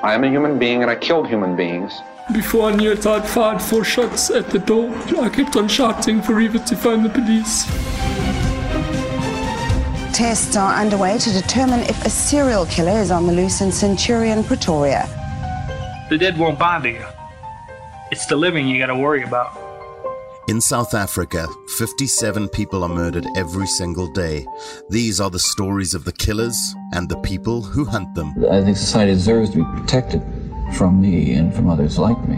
I am a human being and I killed human beings. Before I knew it, I'd fired four shots at the door. I kept on shouting for Eva to phone the police. Tests are underway to determine if a serial killer is on the loose in Centurion, Pretoria. The dead won't bother you. It's the living you gotta worry about. In South Africa, 57 people are murdered every single day. These are the stories of the killers and the people who hunt them. I think society deserves to be protected from me and from others like me.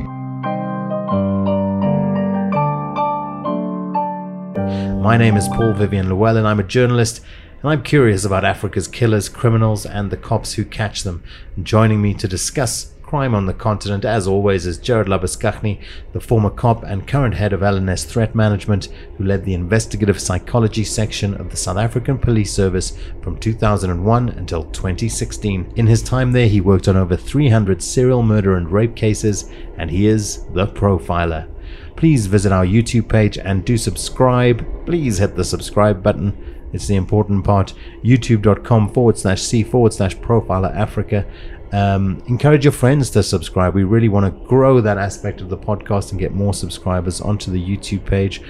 My name is Paul Vivian Llewellyn. I'm a journalist and I'm curious about Africa's killers, criminals, and the cops who catch them. And joining me to discuss crime on the continent, as always, is Gerard Labuschagne, the former cop and current head of L&S Threat Management, who led the investigative psychology section of the South African Police Service from 2001 until 2016. In his time there, he worked on over 300 serial murder and rape cases, and he is the profiler. Please visit our YouTube page and do subscribe. Please hit the subscribe button. It's the important part. YouTube.com forward slash C forward slash profiler Africa. Um, encourage your friends to subscribe. We really want to grow that aspect of the podcast and get more subscribers onto the YouTube page.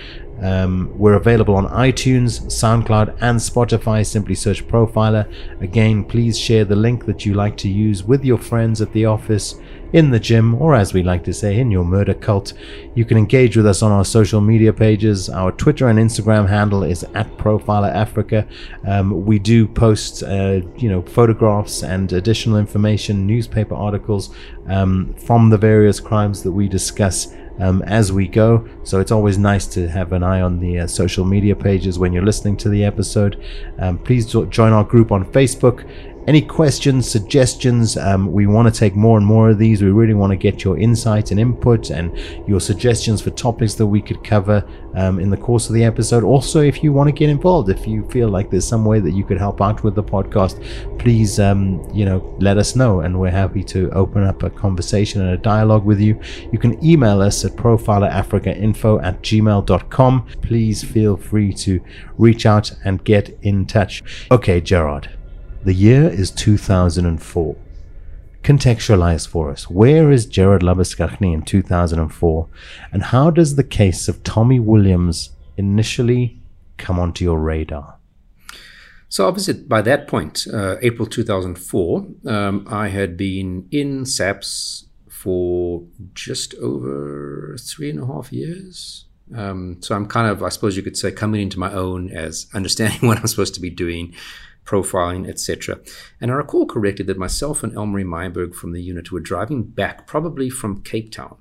Um, we're available on iTunes, SoundCloud, and Spotify. Simply search Profiler. Again, please share the link that you like to use with your friends at the office in the gym, or as we like to say, in your murder cult. You can engage with us on our social media pages. Our Twitter and Instagram handle is at Profiler Africa. Um, we do post, uh, you know, photographs and additional information, newspaper articles um, from the various crimes that we discuss. Um, as we go. So it's always nice to have an eye on the uh, social media pages when you're listening to the episode. Um, please join our group on Facebook any questions, suggestions? Um, we want to take more and more of these. We really want to get your insight and input and your suggestions for topics that we could cover um, in the course of the episode. Also, if you want to get involved, if you feel like there's some way that you could help out with the podcast, please, um, you know, let us know, and we're happy to open up a conversation and a dialogue with you. You can email us at profilerafricainfo at gmail.com. Please feel free to reach out and get in touch. Okay, Gerard. The year is 2004. Contextualize for us. Where is Gerard Labuschagne in 2004? And how does the case of Tommy Williams initially come onto your radar? So, obviously, by that point, uh, April 2004, um, I had been in SAPS for just over three and a half years. Um, so, I'm kind of, I suppose you could say, coming into my own as understanding what I'm supposed to be doing profiling, etc. And I recall correctly that myself and Elmarie Myburgh from the unit were driving back, probably from Cape Town.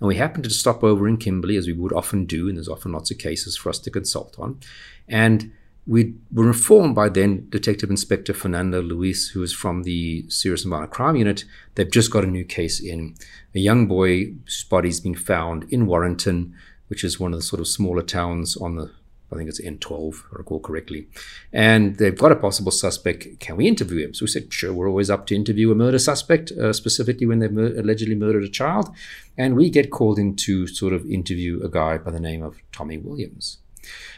And we happened to stop over in Kimberley, as we would often do, and there's often lots of cases for us to consult on. And we were informed by then Detective Inspector Fernando Luis, who is from the Serious Violent Crime Unit, they've just got a new case in. A young boy whose body's been found in Warrenton, which is one of the sort of smaller towns on the I think it's N12, I recall correctly. And they've got a possible suspect. Can we interview him? So we said, sure, we're always up to interview a murder suspect, uh, specifically when they've mur- allegedly murdered a child. And we get called in to sort of interview a guy by the name of Tommy Williams.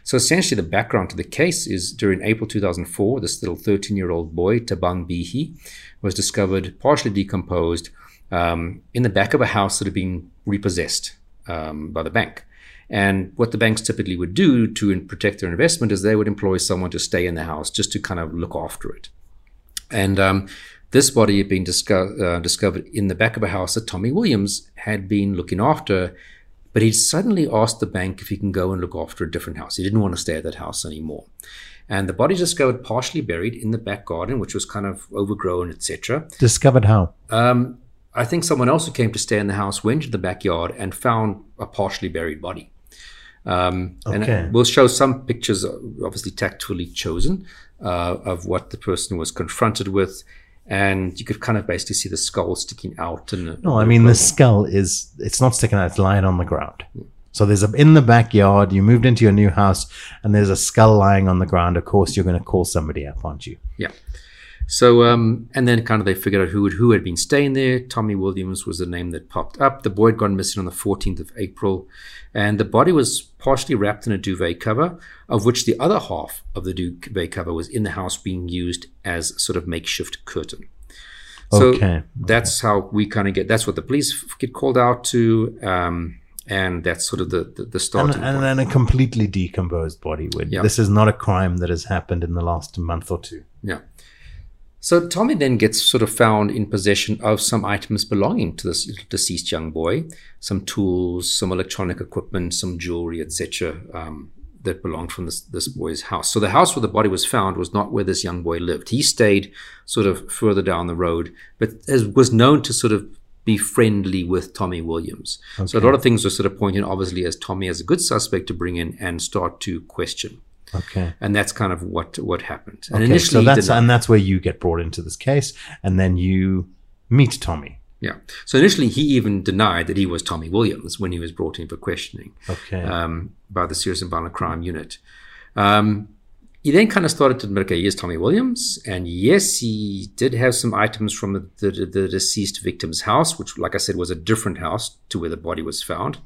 So essentially, the background to the case is during April 2004, this little 13 year old boy, Tabang Bihi, was discovered partially decomposed um, in the back of a house that had been repossessed um, by the bank. And what the banks typically would do to protect their investment is they would employ someone to stay in the house just to kind of look after it. And um, this body had been disco- uh, discovered in the back of a house that Tommy Williams had been looking after, but he'd suddenly asked the bank if he can go and look after a different house. He didn't want to stay at that house anymore. And the body discovered partially buried in the back garden, which was kind of overgrown, etc. Discovered how? Um, I think someone else who came to stay in the house went to the backyard and found a partially buried body. Um, okay. And we'll show some pictures, obviously tactfully chosen, uh, of what the person was confronted with. And you could kind of basically see the skull sticking out. And no, I mean, the skull is, it's not sticking out, it's lying on the ground. So there's a, in the backyard, you moved into your new house and there's a skull lying on the ground. Of course, you're going to call somebody up, aren't you? Yeah. So, um, and then kind of they figured out who had, who had been staying there. Tommy Williams was the name that popped up. The boy had gone missing on the 14th of April, and the body was partially wrapped in a duvet cover, of which the other half of the duvet cover was in the house being used as sort of makeshift curtain. So Okay. that's how we kind of get. That's what the police get called out to, um, and that's sort of the the, the And, starting and point. then a completely decomposed body. Would Yeah. this is not a crime that has happened in the last month or two? Yeah. So Tommy then gets sort of found in possession of some items belonging to this deceased young boy, some tools, some electronic equipment, some jewelry, etc., um, that belonged from this this boy's house. So the house where the body was found was not where this young boy lived. He stayed sort of further down the road, but as was known to sort of be friendly with Tommy Williams. So a lot of things were sort of pointing obviously as Tommy as a good suspect to bring in and start to question. Okay. And that's kind of what what happened. And Okay, initially so that's and that's where you get brought into this case, and then you meet Tommy. Yeah. So initially, he even denied that he was Tommy Williams when he was brought in for questioning Okay. um, by the Serious and Violent Crime Unit. Um, he then kind of started to admit, okay, he is Tommy Williams, and yes, he did have some items from the, the, the deceased victim's house, which, like I said, was a different house to where the body was found.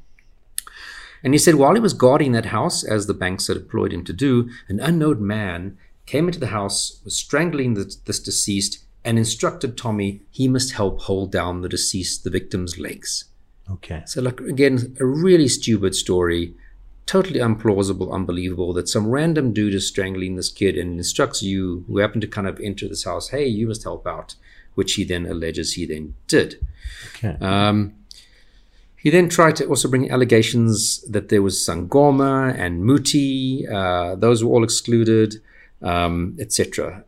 And he said while he was guarding that house, as the banks had employed him to do, an unknown man came into the house, was strangling the, this deceased, and instructed Tommy he must help hold down the deceased, the victim's legs. okay. So, like again, a really stupid story, totally unplausible, unbelievable. That some random dude is strangling this kid and instructs you, who happen to kind of enter this house, "Hey, you must help out," which he then alleges he then did. Okay. Um, he then tried to also bring allegations that there was Sangoma and Muti. Uh, those were all excluded, um, etc.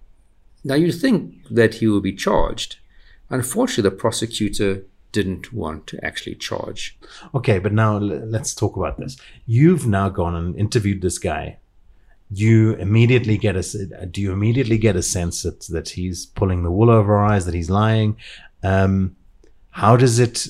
Now you'd think that he would be charged. Unfortunately, the prosecutor didn't want to actually charge. Okay, but now let's talk about this. You've now gone and interviewed this guy. You immediately get a do you immediately get a sense that that he's pulling the wool over our eyes, that he's lying? Um, how does it?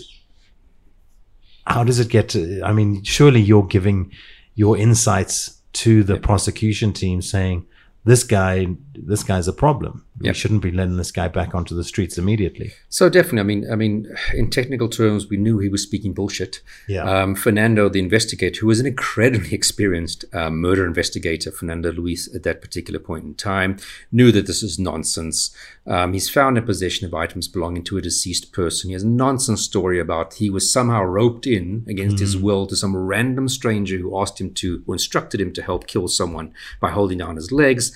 How does it get? To, I mean, surely you're giving your insights to the prosecution team, saying this guy, this guy's a problem. We shouldn't be letting this guy back onto the streets immediately. So definitely, I mean, I mean, in technical terms, we knew he was speaking bullshit. Yeah. Um, Fernando, the investigator, who was an incredibly experienced um, murder investigator, Fernando Luis, at that particular point in time, knew that this is nonsense. Um, he's found in possession of items belonging to a deceased person. He has a nonsense story about he was somehow roped in against his will to some random stranger who asked him to, or instructed him to help kill someone by holding down his legs.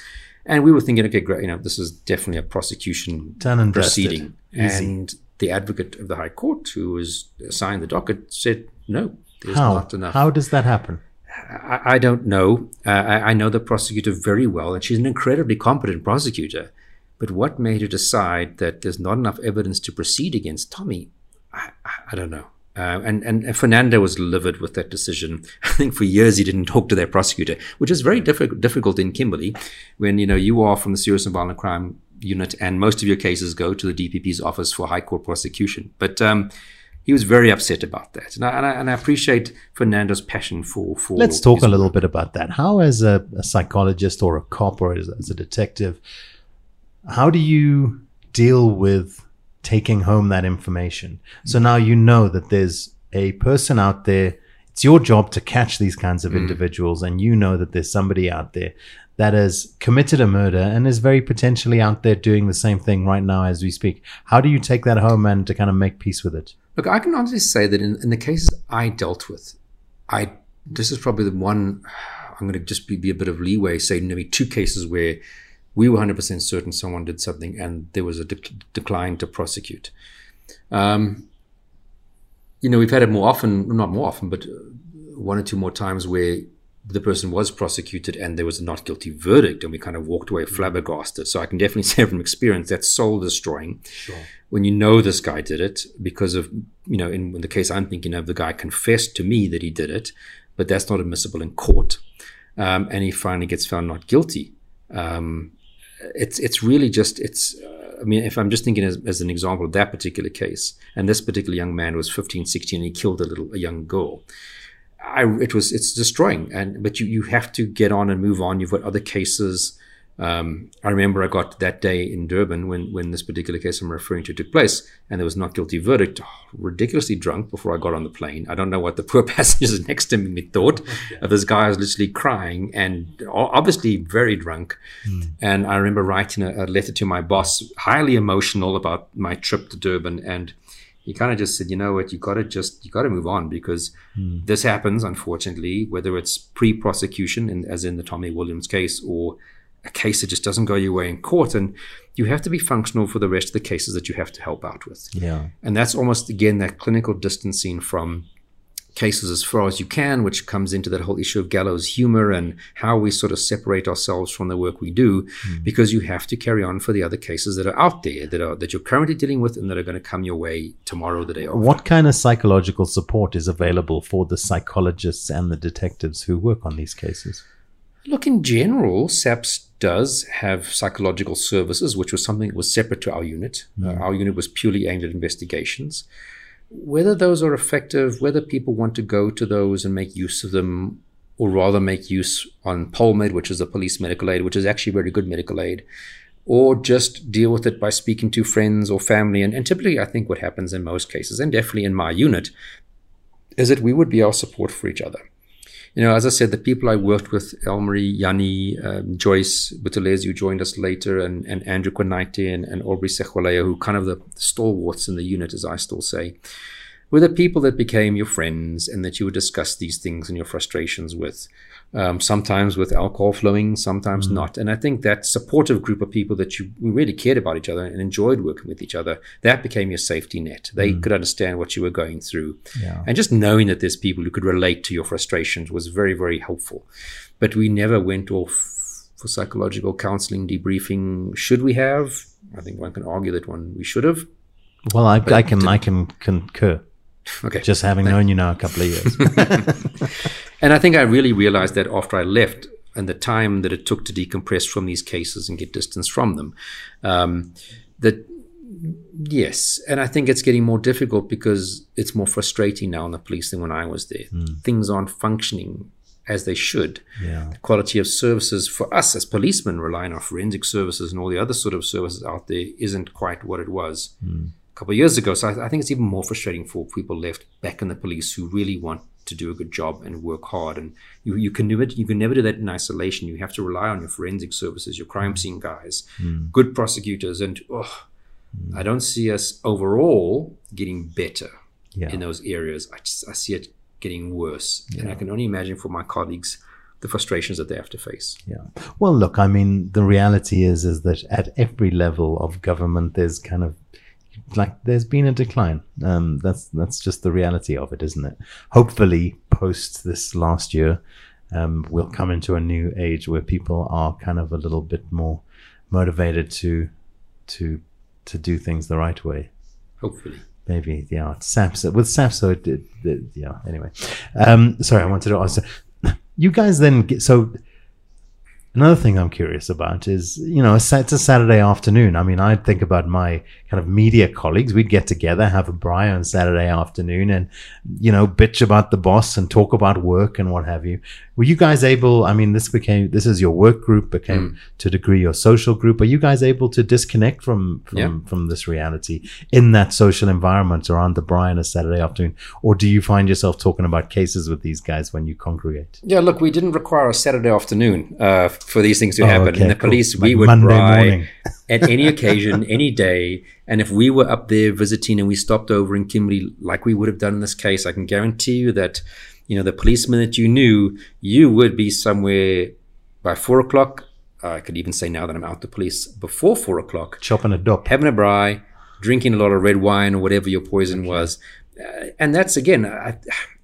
And we were thinking, okay, great, you know, this is definitely a prosecution and proceeding. And the advocate of the High Court, who was assigned the docket, said, no, there's How not enough. how does that happen? I, I don't know. Uh, I, I know the prosecutor very well, and she's an incredibly competent prosecutor. But what made her decide that there's not enough evidence to proceed against Tommy? I, I don't know. Uh, and, and and Fernando was livid with that decision. I think for years he didn't talk to their prosecutor, which is very difficult difficult in Kimberley, when you know you are from the Serious and Violent Crime Unit, and most of your cases go to the DPP's office for High Court prosecution. But um, he was very upset about that, and I, and I, and I appreciate Fernando's passion for for. Let's talk a little bit about that. How, as a, a psychologist or a cop or as, as a detective, how do you deal with taking home that information? So now you know that there's a person out there. It's your job to catch these kinds of mm. individuals, and you know that there's somebody out there that has committed a murder and is very potentially out there doing the same thing right now as we speak. How do you take that home and to kind of make peace with it? Look, I can honestly say that in, in the cases I dealt with, I this is probably the one I'm going to just be, be a bit of leeway, say maybe two cases where we were 100% certain someone did something and there was a dec decline to prosecute. Um, you know, we've had it more often, not more often, but uh, one or two more times where the person was prosecuted and there was a not guilty verdict and we kind of walked away flabbergasted. So I can definitely say from experience that's soul destroying. When you know this guy did it because of, you know, in, in the case I'm thinking of, the guy confessed to me that he did it, but that's not admissible in court. Um, and he finally gets found not guilty. Um, it's, it's really just, it's, I mean, if I'm just thinking as, as an example of that particular case, and this particular young man was 15, 16, and he killed a little, a young girl. I, it was it's destroying and but you you have to get on and move on you've got other cases Um, I remember I got that day in Durban when, when this particular case I'm referring to took place, and there was not guilty verdict. ridiculously drunk before I got on the plane. I don't know what the poor passengers next to me thought. of This guy was literally crying and obviously very drunk. And I remember writing a, a letter to my boss, highly emotional about my trip to Durban, and he kind of just said, you know what, you got to just you got to move on because this happens, unfortunately, whether it's pre-prosecution, in, as in the Tommy Williams case, or a case that just doesn't go your way in court, and you have to be functional for the rest of the cases that you have to help out with. Yeah. And that's almost again that clinical distancing from cases as far as you can, which comes into that whole issue of gallows humor and how we sort of separate ourselves from the work we do, hmm. because you have to carry on for the other cases that are out there that are that you're currently dealing with and that are going to come your way tomorrow, the day after. What kind of psychological support is available for the psychologists and the detectives who work on these cases? Look, in general, SAPS does have psychological services, which was something that was separate to our unit. Uh, our unit was purely aimed at investigations. Whether those are effective, whether people want to go to those and make use of them, or rather make use on PolMed, which is the police medical aid, which is actually very good medical aid, or just deal with it by speaking to friends or family. And, and typically, I think what happens in most cases, and definitely in my unit, is that we would be our support for each other you know, as I said, the people I worked with, Elmarie, Yanni, um, Joyce Buthelezi, who joined us later, and, and Andrew Quinaite and, and Aubrey Sechwalea, who kind of the stalwarts in the unit, as I still say, were the people that became your friends and that you would discuss these things and your frustrations with. Um, sometimes with alcohol flowing, sometimes not. And I think that supportive group of people that you really cared about each other and enjoyed working with each other, that became your safety net. They could understand what you were going through. Yeah. And just knowing that there's people who could relate to your frustrations was very, very helpful. But we never went off for psychological counseling, debriefing. Should we have? I think one can argue that one we should have. Well, I, I can I can concur. Okay. Just having known you now a couple of years. And I think I really realized that after I left and the time that it took to decompress from these cases and get distance from them, um, that yes, and I think it's getting more difficult because it's more frustrating now in the police than when I was there. Things aren't functioning as they should. Yeah. The quality of services for us as policemen relying on forensic services and all the other sort of services out there isn't quite what it was a couple of years ago. So I, I think it's even more frustrating for people left back in the police who really want to do a good job and work hard. And you, you can do it. You can never do that in isolation. You have to rely on your forensic services, your crime mm. scene guys, mm. good prosecutors, and oh, I don't see us overall getting better Yeah. in those areas. I just I see it getting worse, and I can only imagine for my colleagues the frustrations that they have to face. Yeah. Well, look, I mean, the reality is is that at every level of government, there's kind of like there's been a decline. Um, that's that's just the reality of it, isn't it? Hopefully, post this last year, um, we'll come into a new age where people are kind of a little bit more motivated to to to do things the right way Hopefully. maybe yeah SAPSO with SAPSO it, it, it, yeah anyway um sorry I wanted to ask you guys then get so another thing I'm curious about is you know it's a Saturday afternoon. I mean I'd think about my kind of media colleagues. We'd get together have a braai on Saturday afternoon and you know bitch about the boss and talk about work and what have you. Were you guys able I mean this became this is your work group became to a degree your social group. Are you guys able to disconnect from from, Yeah. from this reality in that social environment around the braai on a Saturday afternoon? Or do you find yourself talking about cases with these guys when you congregate? Yeah, look, we didn't require a Saturday afternoon uh, for these things to Oh, happen. okay, In the cool. police, Like we would Monday morning. at any occasion, any day. And if we were up there visiting and we stopped over in Kimberley, like we would have done in this case, I can guarantee you that, you know, the policeman that you knew, you would be somewhere by four o'clock. I could even say now that I'm out the police before four o'clock, chopping a dop having a braai, drinking a lot of red wine or whatever your poison was. Uh, and that's again, I,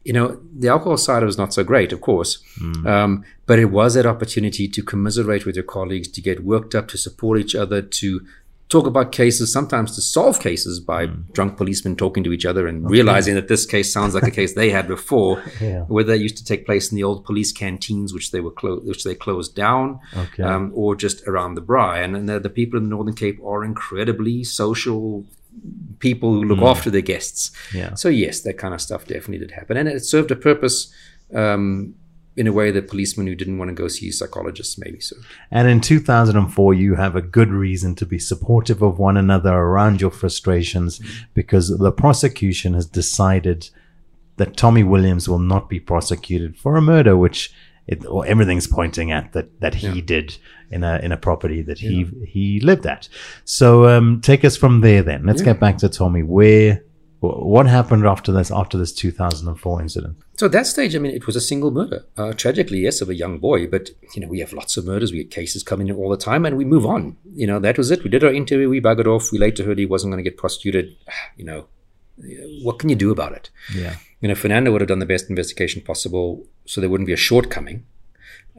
you know, the alcohol side was not so great, of course, um, but it was that opportunity to commiserate with your colleagues, to get worked up, to support each other, to talk about cases, sometimes to solve cases by drunk policemen talking to each other and realizing that this case sounds like a case they had before, Yeah. whether that used to take place in the old police canteens, which they were clo- which they closed down, Okay. um, or just around the Braai. And, and the, the people in the Northern Cape are incredibly social people who look after their guests. Yeah. So yes, that kind of stuff definitely did happen, and it served a purpose um, in a way that policemen who didn't want to go see psychologists maybe so. And in 2004, you have a good reason to be supportive of one another around your frustrations because the prosecution has decided that Tommy Williams will not be prosecuted for a murder, which it, or everything's pointing at that that he did in a in a property that he he lived at. So um, take us from there. Then let's get back to Tommy. Where what happened after this after this 2004 incident? So at that stage, I mean, it was a single murder. Uh, tragically, yes, of a young boy, but you know, we have lots of murders. We get cases coming in all the time, and we move on. You know, that was it. We did our interview. We buggered off. We later heard he wasn't going to get prosecuted. You know, what can you do about it? Yeah. You know, Fernando would have done the best investigation possible, so there wouldn't be a shortcoming.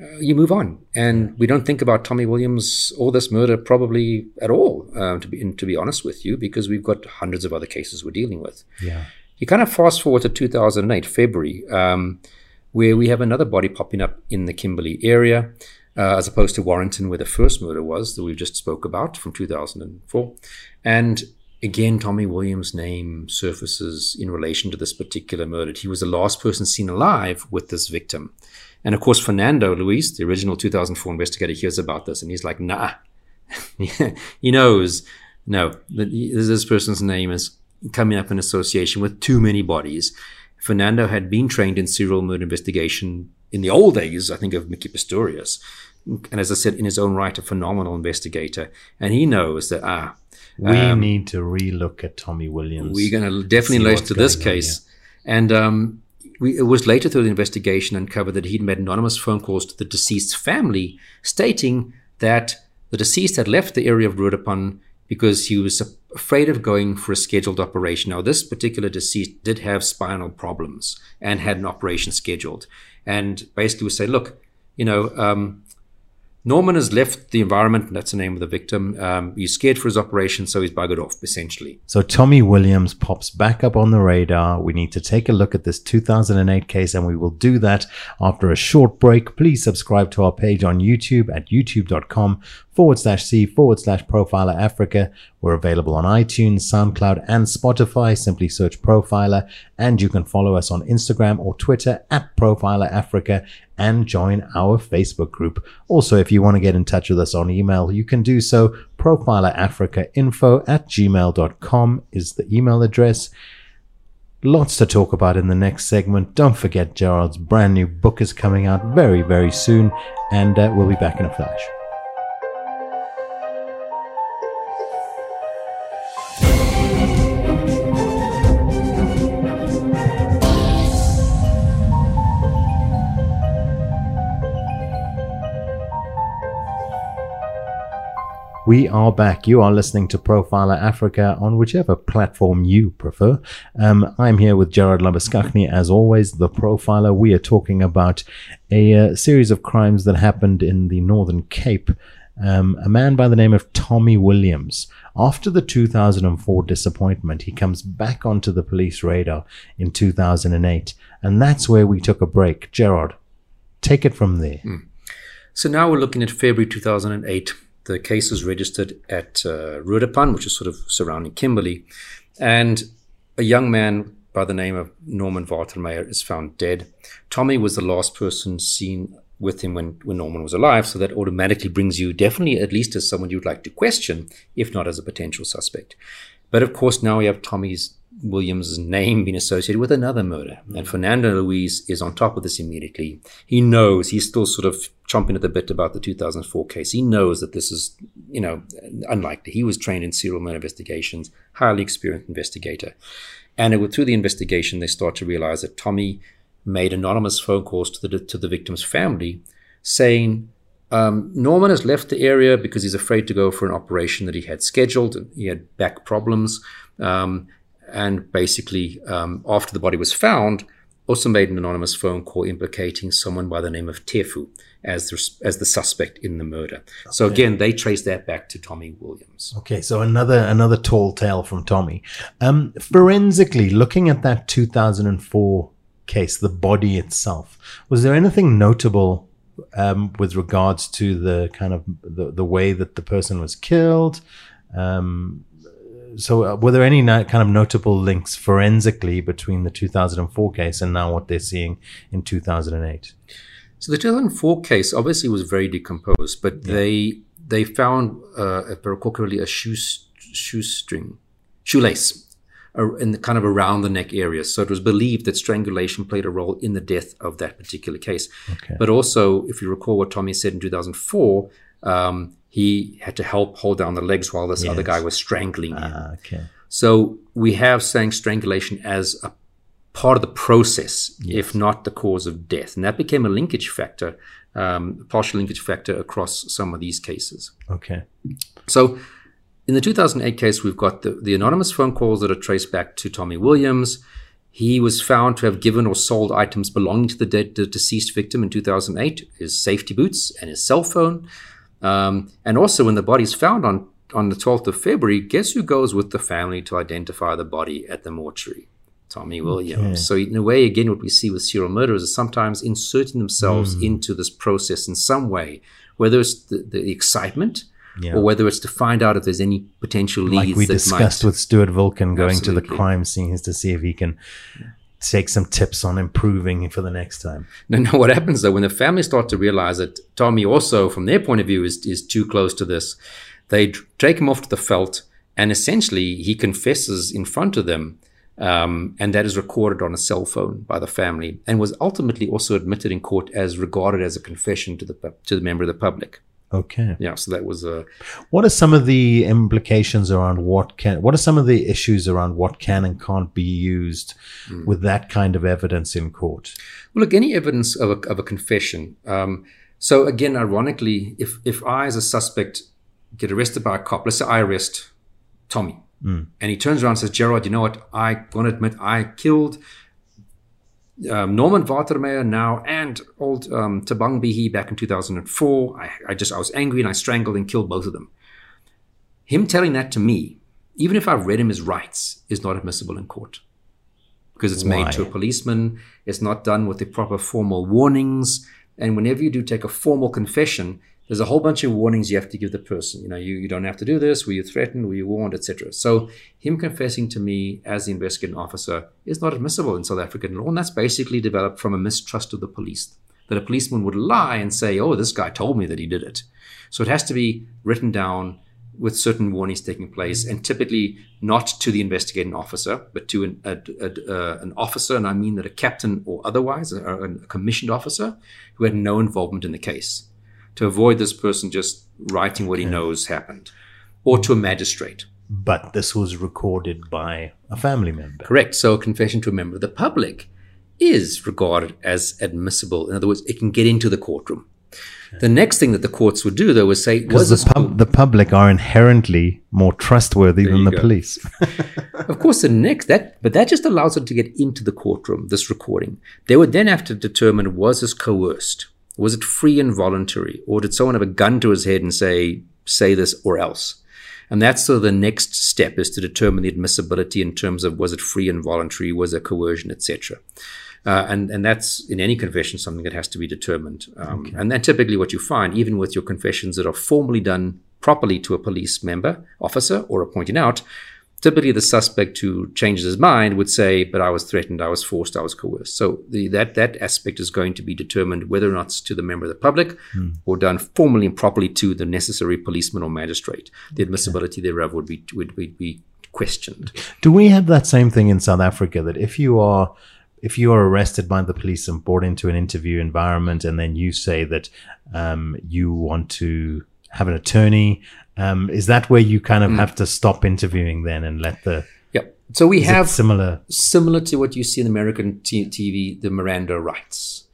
Uh, you move on, and we don't think about Tommy Williams or this murder probably at all. Um, to be to be honest with you, because we've got hundreds of other cases we're dealing with. Yeah. You kind of fast forward to 2008, February, um, where we have another body popping up in the Kimberley area, uh, as opposed to Warrenton, where the first murder was that we just spoke about from 2004. And again, Tommy Williams' name surfaces in relation to this particular murder. He was the last person seen alive with this victim. And of course, Fernando Luis, the original 2004 investigator, hears about this and he's like, nah. he knows, no, this person's name is coming up in association with too many bodies. Fernando had been trained in serial murder investigation in the old days, I think, of Micki Pistorius. And as I said, in his own right, a phenomenal investigator. And he knows that, ah, We um, need to relook at Tommy Williams. we're going to definitely relate to this going on, case. And um, we, it was later through the investigation uncovered that he'd made anonymous phone calls to the deceased's family stating that the deceased had left the area of Roodepan because he was afraid of going for a scheduled operation. Now, this particular deceased did have spinal problems and had an operation scheduled. And basically, we say, look, you know, um, Norman has left the environment, and that's the name of the victim. Um, he's scared for his operation, so he's buggered off, essentially. So Tommy Williams pops back up on the radar. We need to take a look at this 2008 case, and we will do that after a short break. Please subscribe to our page on YouTube at youtube.com forward slash C forward slash Profiler Africa. We're available on iTunes, SoundCloud, and Spotify. Simply search Profiler, and you can follow us on Instagram or Twitter at Profiler Africa and join our Facebook group. Also, if you want to get in touch with us on email, you can do so. Profilerafricainfo at gmail.com is the email address. Lots to talk about in the next segment. Don't forget, Gerard's brand new book is coming out very, very soon, and uh, we'll be back in a flash. We are back. You are listening to Profiler Africa on whichever platform you prefer. Um, I'm here with Gerard Labuschagne, as always, the profiler. We are talking about a uh, series of crimes that happened in the Northern Cape. Um, a man by the name of Tommy Williams. After the 2004 disappointment, he comes back onto the police radar in 2008, and that's where we took a break. Gerard, take it from there. So now we're looking at February 2008. The case was registered at uh, which is sort of surrounding Kimberley, and a young man by the name of Norman Watermeyer is found dead. Tommy was the last person seen with him when, when Norman was alive, so that automatically brings you definitely at least as someone you'd like to question, if not as a potential suspect. But of course, now we have Tommy's Williams' name being associated with another murder. And Fernando Luis is on top of this immediately. He knows, he's still sort of chomping at the bit about the 2004 case. He knows that this is, you know, unlikely. He was trained in serial murder investigations, highly experienced investigator. And it, was- through the investigation, they start to realize that Tommy made anonymous phone calls to the, to the victim's family saying, um, Norman has left the area because he's afraid to go for an operation that he had scheduled. He had back problems. Um, and basically, um, after the body was found, also made an anonymous phone call implicating someone by the name of Tefu as the, as the suspect in the murder. So again, they trace that back to Tommy Williams. Okay, so another another tall tale from Tommy. Um, forensically, looking at that 2004 case, the body itself, was there anything notable um, with regards to the kind of the, the way that the person was killed? Um, so, uh, were there any kind of notable links forensically between the 2004 case and now what they're seeing in 2008? So the 2004 case obviously was very decomposed, but they they found uh, if I recall correctly a shoe shoestring, shoelace, uh, in the kind of around the neck area. So it was believed that strangulation played a role in the death of that particular case. Okay. But also, if you recall what Tommy said in 2004, um, he had to help hold down the legs while this other guy was strangling him. Ah, okay. So we have saying strangulation as a part of the process, if not the cause of death. And that became a linkage factor, um, partial linkage factor across some of these cases. Okay. So in the 2008 case, we've got the, the anonymous phone calls that are traced back to Tommy Williams. He was found to have given or sold items belonging to the, dead, the deceased victim in 2008, his safety boots and his cell phone. Um, and also, when the body is found on, on the 12th of February, guess who goes with the family to identify the body at the mortuary? Tommy Williams. So, in a way, again, what we see with serial murderers is sometimes inserting themselves into this process in some way, whether it's the, the excitement Yeah. or whether it's to find out if there's any potential leads Like we discussed might. with Stewart Wilken going to the crime scenes to see if he can take some tips on improving for the next time. No, no. What happens though when the family start to realize that Tommy also, from their point of view, is is too close to this, they take him off to the veld, and essentially he confesses in front of them, um, and that is recorded on a cell phone by the family, and was ultimately also admitted in court as regarded as a confession to the to the member of the public. Okay. Yeah, so that was a What are some of the implications around what can, what are some of the issues around what can and can't be used Hmm. with that kind of evidence in court? Well, look, any evidence of a, of a confession. Um, so again, ironically, if if I as a suspect get arrested by a cop, let's say I arrest Tommy, and he turns around and says, "Gerard, you know what? I want to admit I killed." Um, Norman Watermeyer now and old um, Tabang Bihi back in 2004. I, I just I was angry and I strangled and killed both of them. Him telling that to me, even if I've read him his rights, is not admissible in court because it's Why? made to a policeman. It's not done with the proper formal warnings. And whenever you do take a formal confession, there's a whole bunch of warnings you have to give the person. You know, you, you don't have to do this. Were you threatened? Were you warned, etc. So him confessing to me as the investigating officer is not admissible in South African law, and that's basically developed from a mistrust of the police. That a policeman would lie and say, "Oh, this guy told me that he did it." So it has to be written down with certain warnings taking place, and typically not to the investigating officer, but to an, a, a, uh, an officer, and I mean that a captain or otherwise, a, a commissioned officer who had no involvement in the case, to avoid this person just writing what he knows happened, or to a magistrate. But this was recorded by a family member. Correct. So a confession to a member of the public is regarded as admissible. In other words, it can get into the courtroom. The next thing that the courts would do, though, was say, Because was the, pub, the public are inherently more trustworthy than the go. police. Of course, the next that, but that just allows them to get into the courtroom. This recording, they would then have to determine was this coerced, was it free and voluntary, or did someone have a gun to his head and say, "Say this or else"? And that's so the next step is to determine the admissibility in terms of was it free and voluntary, was there coercion, etc. Uh, and and that's in any confession something that has to be determined. Um, And then typically what you find, even with your confessions that are formally done properly to a police member, officer, or a pointing out, typically the suspect who changes his mind would say, "But I was threatened, I was forced, I was coerced." So the, that that aspect is going to be determined whether or not it's to the member of the public or done formally and properly to the necessary policeman or magistrate. The admissibility thereof would be would, would be questioned. Do we have that same thing in South Africa that if you are if you are arrested by the police and brought into an interview environment and then you say that um, you want to have an attorney, um, is that where you kind of have to stop interviewing then and let the Yeah. So we have similar? similar to what you see in American t- TV, the Miranda rights.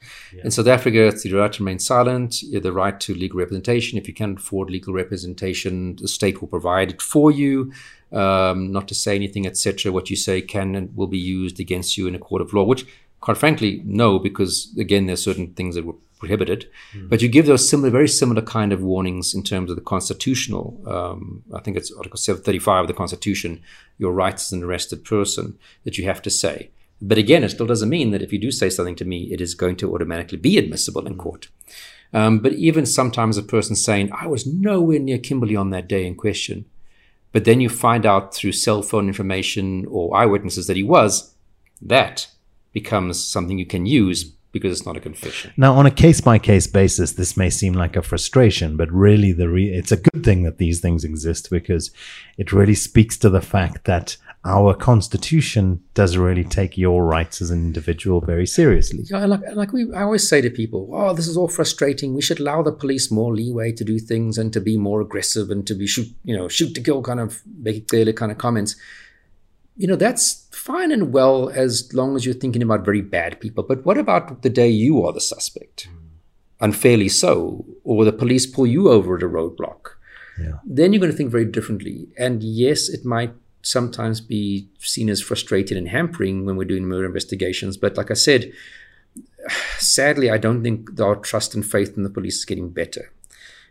In South Africa, it's the right to remain silent, you have the right to legal representation. If you can't afford legal representation, the state will provide it for you. Um, not to say anything, etc. What you say can and will be used against you in a court of law, which, quite frankly, no, because again, there's certain things that were prohibited. But you give those similar, very similar kind of warnings in terms of the constitutional. Um, I think it's Article 735 of the Constitution, your rights as an arrested person that you have to say. But again, it still doesn't mean that if you do say something to me, it is going to automatically be admissible in court. Um, but even sometimes a person saying, I was nowhere near Kimberley on that day in question. But then you find out through cell phone information or eyewitnesses that he was, that becomes something you can use because it's not a confession. Now, on a case by case basis, this may seem like a frustration, but really, the re- it's a good thing that these things exist because it really speaks to the fact that our constitution does really take your rights as an individual very seriously. Yeah, like like we, I always say to people, "Oh, this is all frustrating. We should allow the police more leeway to do things and to be more aggressive and to be shoot, you know, shoot to kill kind of make it clear kind of comments." You know, that's fine and well as long as you're thinking about very bad people. But what about the day you are the suspect, hmm. unfairly so, or the police pull you over at a roadblock? Yeah. Then you're going to think very differently. And yes, it might sometimes be seen as frustrating and hampering when we're doing murder investigations. But like I said, sadly, I don't think our trust and faith in the police is getting better.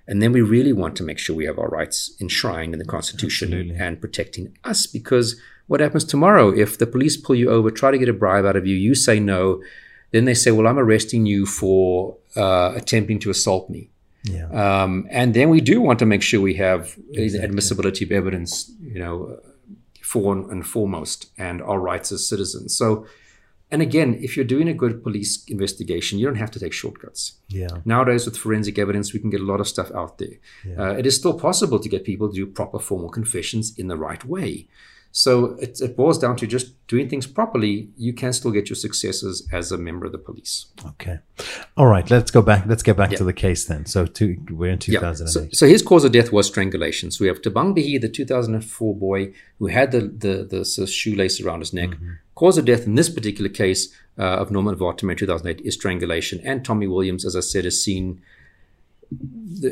And then we really want to make sure we have our rights enshrined in the Constitution Absolutely. and protecting us because what happens tomorrow if the police pull you over, try to get a bribe out of you, you say no, then they say, well, I'm arresting you for uh, attempting to assault me. Yeah. Um, and then we do want to make sure we have admissibility of evidence, you know, for and foremost, and our rights as citizens. So, and again, if you're doing a good police investigation, you don't have to take shortcuts. Yeah. Nowadays, with forensic evidence, we can get a lot of stuff out there. Uh, it is still possible to get people to do proper formal confessions in the right way. So it, it boils down to just doing things properly. You can still get your successes as a member of the police. Okay. All right. Let's go back. Let's get back Yeah. to the case then. So, to, we're in Yeah. So, so his cause of death was strangulation. So we have Tabang Bihi, the 2004 boy who had the, the, the, shoelace around his neck. Cause of death in this particular case uh, of Norman Watermeyer in 2008 is strangulation. And Tommy Williams, as I said, is seen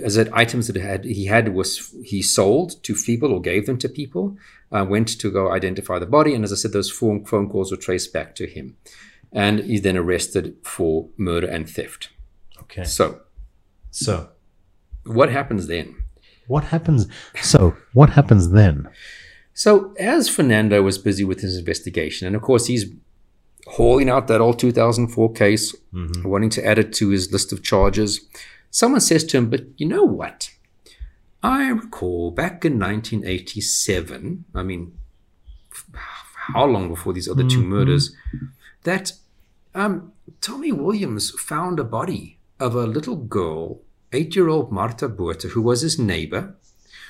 as that items that had he had was he sold to people or gave them to people. Uh, went to go identify the body, and as I said, those phone phone calls were traced back to him, and he's then arrested for murder and theft. okay. So So, what happens then? what happens? So, what happens then? So, as Fernando was busy with his investigation, and of course, he's hauling out that old 2004 case, wanting to add it to his list of charges, someone says to him, But you know what? I recall back in 1987, I mean, how long before these other 2 murders, that um, Tommy Williams found a body of a little girl, eight year old Marta Buerta, who was his neighbor,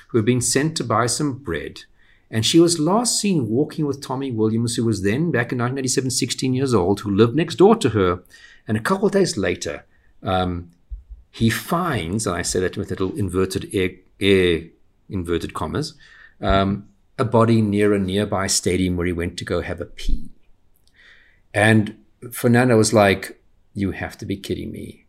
who had been sent to buy some bread. And she was last seen walking with Tommy Williams, who was then, back in 1987, 16 years old, who lived next door to her. And a couple of days later, um, he finds, and I say that with little inverted air, air inverted commas, um, a body near a nearby stadium where he went to go have a pee. And Fernando was like, "You have to be kidding me!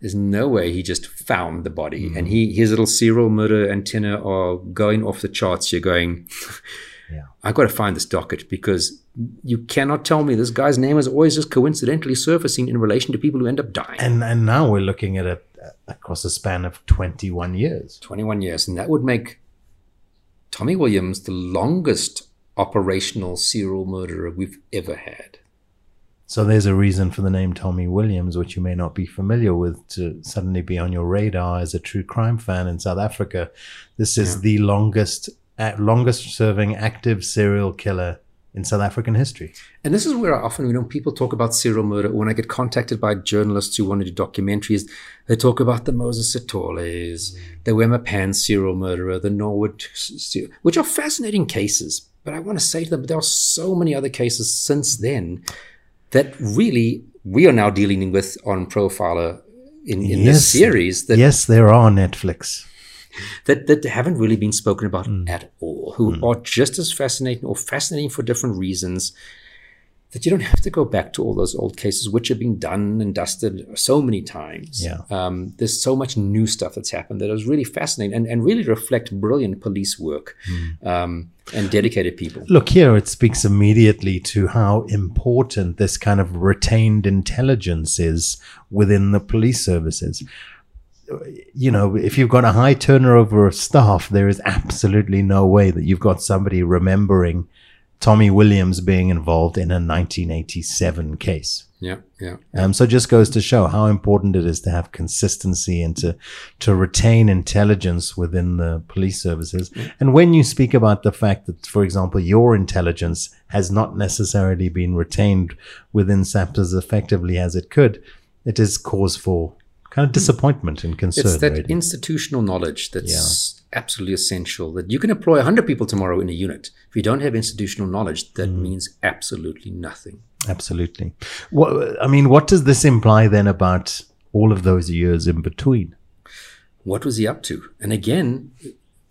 There's no way he just found the body." And he his little serial murder antenna are going off the charts. You're going, Yeah. "I got to find this docket because you cannot tell me this guy's name is always just coincidentally surfacing in relation to people who end up dying." And and now we're looking at it across a span of 21 years. 21 years, and that would make Tommy Williams the longest operational serial murderer we've ever had. So there's a reason for the name Tommy Williams, which you may not be familiar with, to suddenly be on your radar as a true crime fan in South Africa. This is the longest, longest serving active serial killer in South African history. And this is where I often, you know, people talk about serial murder. When I get contacted by journalists who want to do documentaries, they talk about the Moses Sitholes, the Wemmer Pan serial murderer, the Norwood, which are fascinating cases. But I want to say to them, there are so many other cases since then that really we are now dealing with on Profiler in, in this series that yes, there are Netflix. that, that haven't really been spoken about at all, who are just as fascinating or fascinating for different reasons. That you don't have to go back to all those old cases, which have been done and dusted so many times. Yeah. Um, there's so much new stuff that's happened that is really fascinating and, and really reflect brilliant police work um, and dedicated people. Look here, it speaks immediately to how important this kind of retained intelligence is within the police services. You know, if you've got a high turnover of staff, there is absolutely no way that you've got somebody remembering Tommy Williams being involved in a 1987 case. Yeah, yeah. Um, so it just goes to show how important it is to have consistency and to to retain intelligence within the police services. And when you speak about the fact that, for example, your intelligence has not necessarily been retained within SAPS as effectively as it could, it is cause for kind of disappointment and concern. It's that institutional knowledge that's absolutely essential. That you can employ 100 people tomorrow in a unit. If you don't have institutional knowledge, that mm. means absolutely nothing. Absolutely. What I mean, what does this imply then about all of those years in between? What was he up to? And again,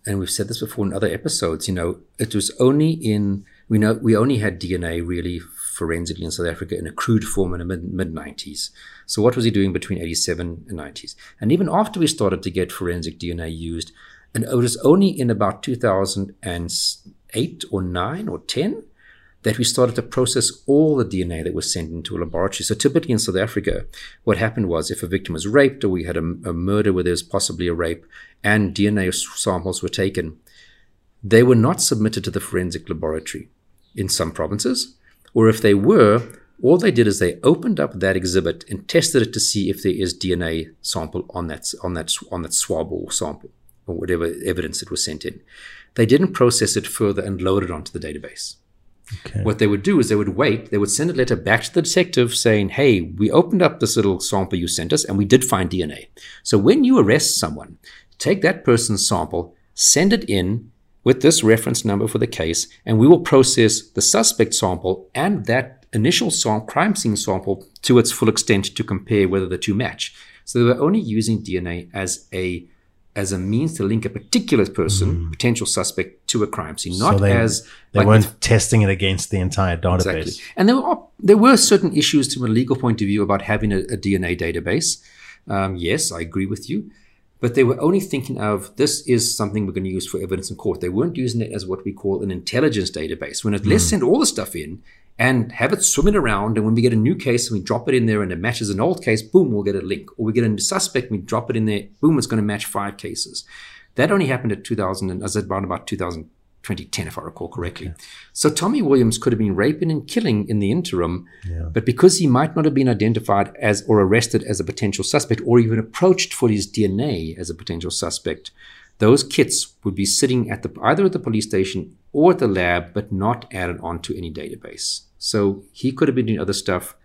and we've said this before in other episodes, you know, it was only in we know we only had DNA really forensically in South Africa in a crude form in the mid mid 90s. So what was he doing between 87 and 90s? And even after we started to get forensic DNA used, and it was only in about 2008 or 9 or 10 that we started to process all the DNA that was sent into a laboratory. So typically in South Africa, what happened was if a victim was raped or we had a, a murder where there was possibly a rape and DNA samples were taken, they were not submitted to the forensic laboratory in some provinces. Or if they were, all they did is they opened up that exhibit and tested it to see if there is DNA sample on that on that on that swab or sample or whatever evidence it was sent in. They didn't process it further and load it onto the database. Okay. What they would do is they would wait, they would send a letter back to the detective saying, Hey, we opened up this little sample you sent us and we did find DNA. So when you arrest someone, take that person's sample, send it in with this reference number for the case, and we will process the suspect sample and that initial crime scene sample to its full extent to compare whether the two match. So they were only using DNA as a as a means to link a particular person, potential suspect, to a crime scene, not Mm. so they, as they like weren't testing it against the entire database. Exactly. And there were there were certain issues from a legal point of view about having a, a DNA database. Um, yes, I agree with you. But they were only thinking of this is something we're going to use for evidence in court. They weren't using it as what we call an intelligence database. When it hmm. let's send all the stuff in and have it swimming around, and when we get a new case and we drop it in there and it matches an old case, boom, we'll get a link. Or we get a new suspect, we drop it in there, boom, it's going to match five cases. That only happened at 2000, and as around about 2000, 2010, if I recall correctly. So Tommy Williams could have been raping and killing in the interim, but because he might not have been identified as or arrested as a potential suspect or even approached for his DNA as a potential suspect, those kits would be sitting at the either at the police station or at the lab, but not added onto any database. So he could have been doing other stuff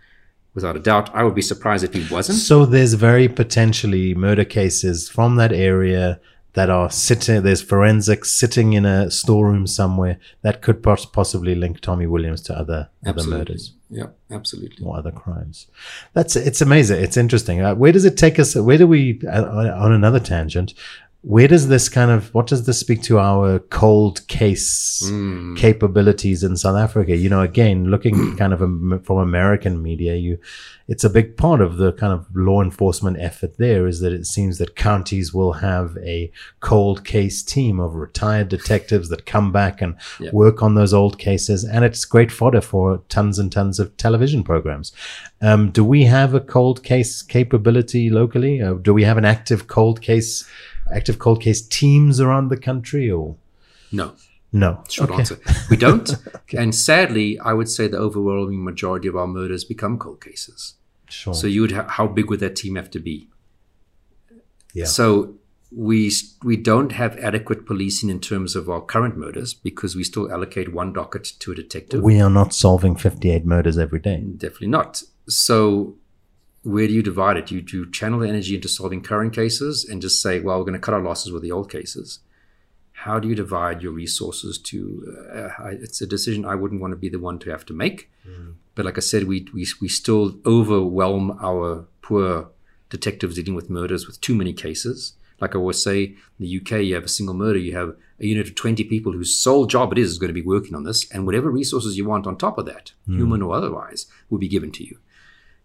without a doubt. I would be surprised if he wasn't. So there's very potentially murder cases from that area that are sitting. There's forensics sitting in a storeroom somewhere that could pos- possibly link Tommy Williams to other other murders Yeah, absolutely. or other crimes. That's it's amazing. It's interesting. Uh, where does it take us? Where do we uh, on another tangent? Where does this kind of what does this speak to our cold case capabilities in South Africa? You know, again, looking kind of am- from American media, you it's a big part of the kind of law enforcement effort there is that it seems that counties will have a cold case team of retired detectives that come back and Yeah. work on those old cases and it's great fodder for tons and tons of television programs um, do we have a cold case capability locally uh, do we have an active cold case active cold case teams around the country or No. no Short Okay. answer. We don't. And sadly, I would say the overwhelming majority of our murders become cold cases. sure So you would ha- how big would that team have to be? yeah So we we don't have adequate policing in terms of our current murders because we still allocate one docket to a detective. we are not solving 58 murders every day Definitely not. So where do you divide it? You do you channel the energy into solving current cases and just say, well, we're going to cut our losses with the old cases. How do you divide your resources to? Uh, uh I- it's a decision I wouldn't want to be the one to have to make. Mm. But like I said, we, we we still overwhelm our poor detectives dealing with murders with too many cases. Like I always say, in the UK, you have a single murder, you have a unit of 20 people whose sole job it is is going to be working on this, and whatever resources you want on top of that, hmm. human or otherwise, will be given to you.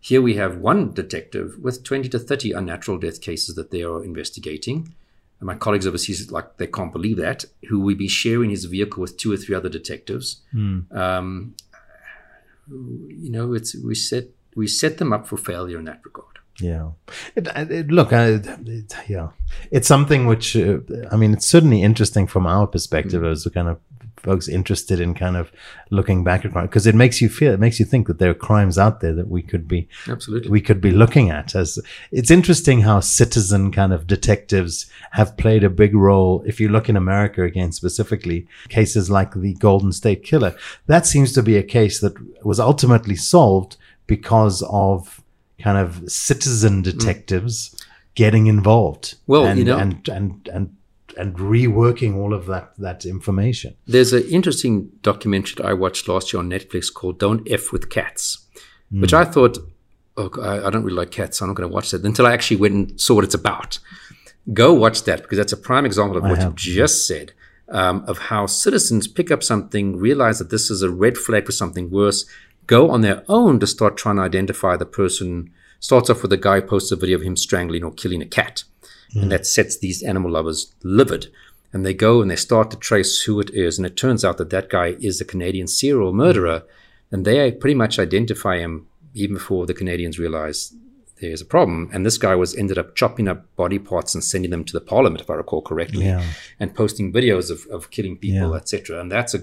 Here we have one detective with 20 to 30 unnatural death cases that they are investigating. And my colleagues overseas, like, they can't believe that, who will be sharing his vehicle with two or three other detectives. Um, you know, it's we set we set them up for failure in that regard. Yeah. It, it, look, I, it, yeah, it's something which, uh, I mean, it's certainly interesting from our perspective as a kind of folks interested in kind of looking back at crime because it makes you feel, it makes you think that there are crimes out there that we could be, Absolutely. we could be looking at as it's interesting how citizen kind of detectives have played a big role. If you look in America again, specifically cases like the Golden State Killer, that seems to be a case that was ultimately solved because of kind of citizen mm. detectives getting involved. Well, and, you know- and and and and reworking all of that that information. There's an interesting documentary that I watched last year on Netflix called "Don't F with Cats," which I thought, oh, I, I don't really like cats, so I'm not going to watch that until I actually went and saw what it's about. Go watch that because that's a prime example of what you just said. Um, of how citizens pick up something, realize that this is a red flag for something worse, go on their own to start trying to identify the person. Starts off with a guy who posts a video of him strangling or killing a cat and that sets these animal lovers livid. And they go and they start to trace who it is, and it turns out that that guy is a Canadian serial murderer, and they pretty much identify him even before the Canadians realize there's a problem. And this guy was ended up chopping up body parts and sending them to the Parliament, if I recall correctly, Yeah. and posting videos of, of killing people, Yeah. etc. And that's a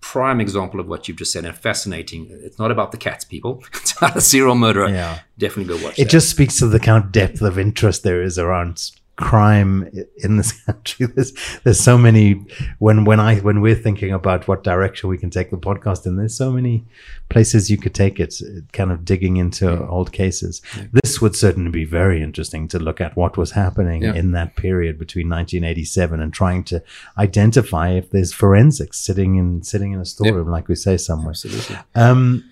prime example of what you've just said, and fascinating. It's not about the cats, people. It's about a serial murderer. Yeah. Definitely go watch It that. just speaks to the kind of depth of interest there is around crime in this country. There's there's so many when when I when we're thinking about what direction we can take the podcast in. There's so many places you could take it, kind of digging into old cases. This would certainly be very interesting to look at what was happening Yeah. in that period between 1987 and trying to identify if there's forensics sitting in sitting in a storeroom, like we say somewhere. Absolutely. Um,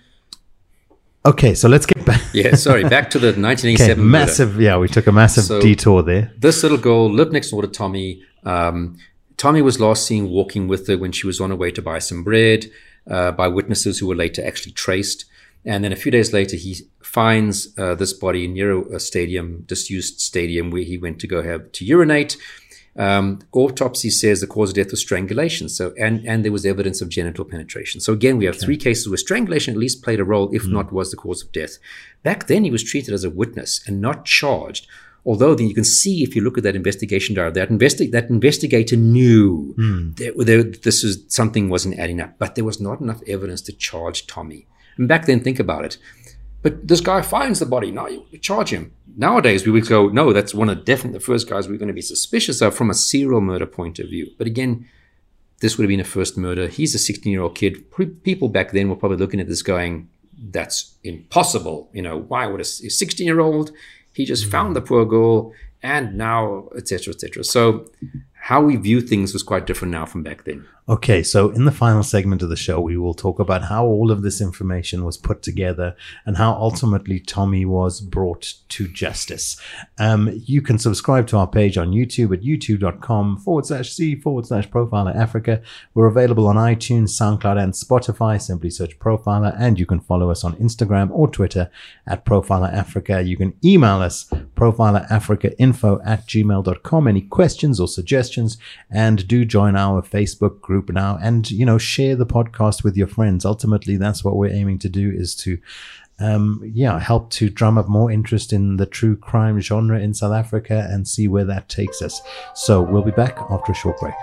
okay, so let's get back. Yeah, sorry. Back to the Okay, 1987 murder. massive. Yeah, we took a massive So- detour there. This little girl lived next door to Tommy. Um, Tommy was last seen walking with her when she was on her way to buy some bread uh, by witnesses who were later actually traced. And then a few days later, he finds uh, this body near a stadium, disused stadium, where he went to go have to urinate. Um, autopsy says the cause of death was strangulation. So, and and there was evidence of genital penetration. So again, we have three cases where strangulation at least played a role, if not was the cause of death. Back then, he was treated as a witness and not charged. Although then you can see if you look at that investigation diary, that investi- that investigator knew that there, this was something wasn't adding up, but there was not enough evidence to charge Tommy. And back then, think about it. But this guy finds the body. Now you charge him. Nowadays, we would go, no, that's one of definitely the first guys we're going to be suspicious of from a serial murder point of view. But again, this would have been a first murder. He's a 16 year old kid. People back then were probably looking at this going, that's impossible. You know, why would a 16 year old? He just found mm. the poor girl and now, etc., etc. So, how we view things was quite different now from back then. Okay, so in the final segment of the show, we will talk about how all of this information was put together and how ultimately Tommy was brought to justice. Um, you can subscribe to our page on YouTube at youtube.com forward slash C forward slash Profiler Africa. We're available on iTunes, SoundCloud, and Spotify. Simply search Profiler, and you can follow us on Instagram or Twitter at Profiler Africa. You can email us profilerafricainfo at gmail.com. Any questions or suggestions, and do join our Facebook group now and you know share the podcast with your friends. Ultimately that's what we're aiming to do is to um yeah help to drum up more interest in the true crime genre in south africa and see where that takes us. So we'll be back after a short break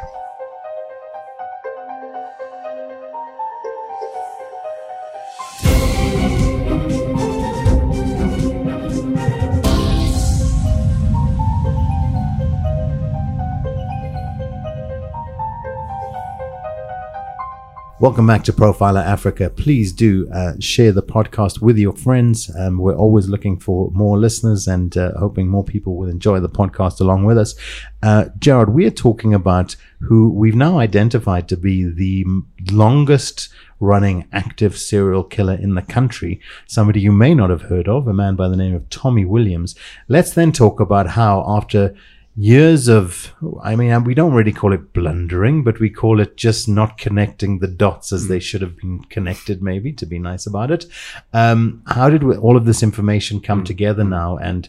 Welcome back to Profiler Africa. Please do uh, share the podcast with your friends. Um, we're always looking for more listeners and uh, hoping more people will enjoy the podcast along with us. Uh, Gerard, we are talking about who we've now identified to be the longest running active serial killer in the country, somebody you may not have heard of, a man by the name of Tommy Williams. Let's then talk about how, after years of i mean we don't really call it blundering but we call it just not connecting the dots as hmm. they should have been connected maybe to be nice about it. Um how did we, all of this information come hmm. together now and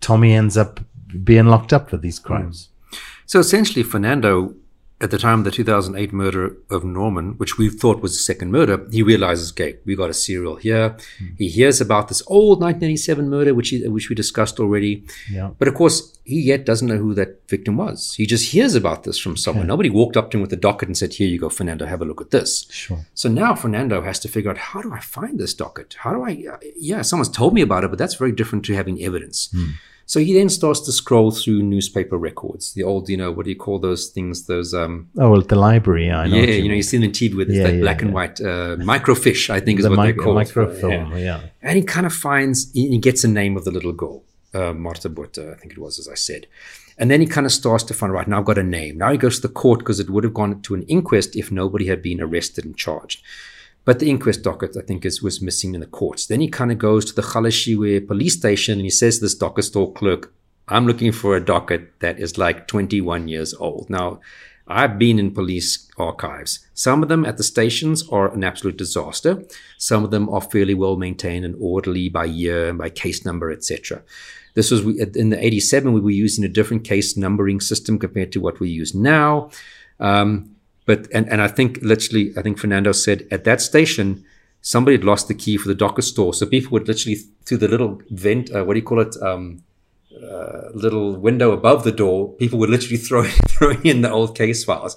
tommy ends up being locked up for these crimes? Hmm. So essentially, Fernando, at the time of the 2008 murder of Norman, which we thought was a second murder, he realizes, okay, we got a serial here. He hears about this old 1987 murder, which he, which we discussed already. Yeah. But of course, he yet doesn't know who that victim was. He just hears about this from someone. Nobody walked up to him with a docket and said, Here you go, Fernando, have a look at this. Sure. So now Fernando has to figure out how do I find this docket? How do I, uh, yeah, someone's told me about it, but that's very different to having evidence. So he then starts to scroll through newspaper records, the old, you know, what do you call those things? Those, um, Oh, well, the library. I know. yeah, what you know, you see them in TV with Yeah, like yeah, black and white uh, microfiche, I think is the what mic- they call microfilm. Yeah. Yeah. And he kind of finds, he he gets a name of the little girl, uh, Marta Butta, I think it was, as I said. And then he kind of starts to find, right, now I've got a name. Now he goes to the court because it would have gone to an inquest if nobody had been arrested and charged. But the inquest docket, I think, is, was missing in the courts. Then he kind of goes to the Khalashiwe police station and he says to this docket store clerk, I'm looking for a docket that is like 21 years old. Now, I've been in police archives. Some of them at the stations are an absolute disaster. Some of them are fairly well maintained and orderly by year and by case number, etc. This was in the 87, we were using a different case numbering system compared to what we use now. Um, but, and, and I think literally, I think Fernando said at that station, somebody had lost the key for the docket store. So people would literally, through the little vent, uh, what do you call it? Um, uh, little window above the door, people would literally throw, throw in the old case files.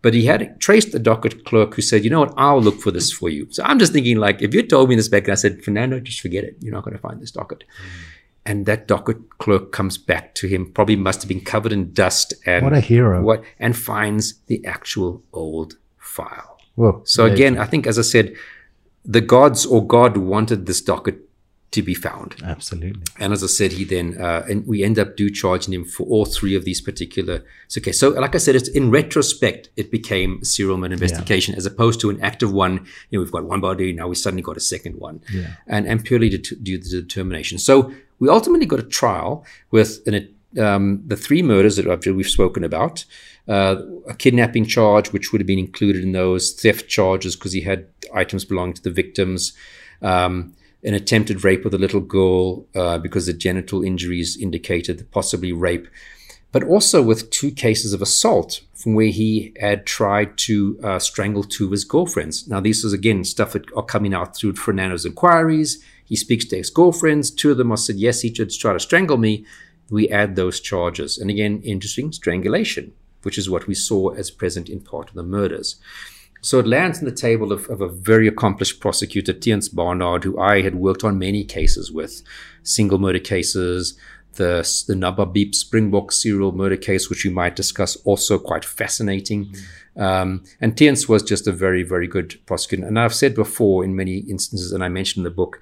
But he had traced the docket clerk who said, you know what, I'll look for this for you. So I'm just thinking, like, if you told me this back and I said, Fernando, just forget it. You're not going to find this docket. And that docket clerk comes back to him, probably must have been covered in dust and What a hero. What and finds the actual old file. Whoa. So Yeah. again, I think, as I said, the gods or God wanted this docket to be found. Absolutely. And as I said, he then uh, and we end up do charging him for all three of these particular. So okay, so like I said, it's in retrospect, it became a serial murder investigation as opposed to an active one. You know, we've got one body now, we suddenly got a second one, Yeah. and and purely to do the determination. So we ultimately got a trial with an, um, the three murders that we've spoken about. Uh, a kidnapping charge, which would have been included in those theft charges because he had items belonging to the victims. Um, an attempted rape of the little girl uh, because the genital injuries indicated possibly rape, but also with two cases of assault from where he had tried to uh, strangle two of his girlfriends. Now, this is again stuff that are coming out through Fernando's inquiries. He speaks to ex girlfriends. Two of them are said, yes, he did try to strangle me. We add those charges. And again, interesting strangulation, which is what we saw as present in part of the murders. So it lands on the table of, of a very accomplished prosecutor, Tiens Barnard, who I had worked on many cases with, single murder cases, the the beep Springbok serial murder case, which we might discuss, also quite fascinating. Um, and Tiens was just a very, very good prosecutor. And I've said before in many instances, and I mentioned in the book,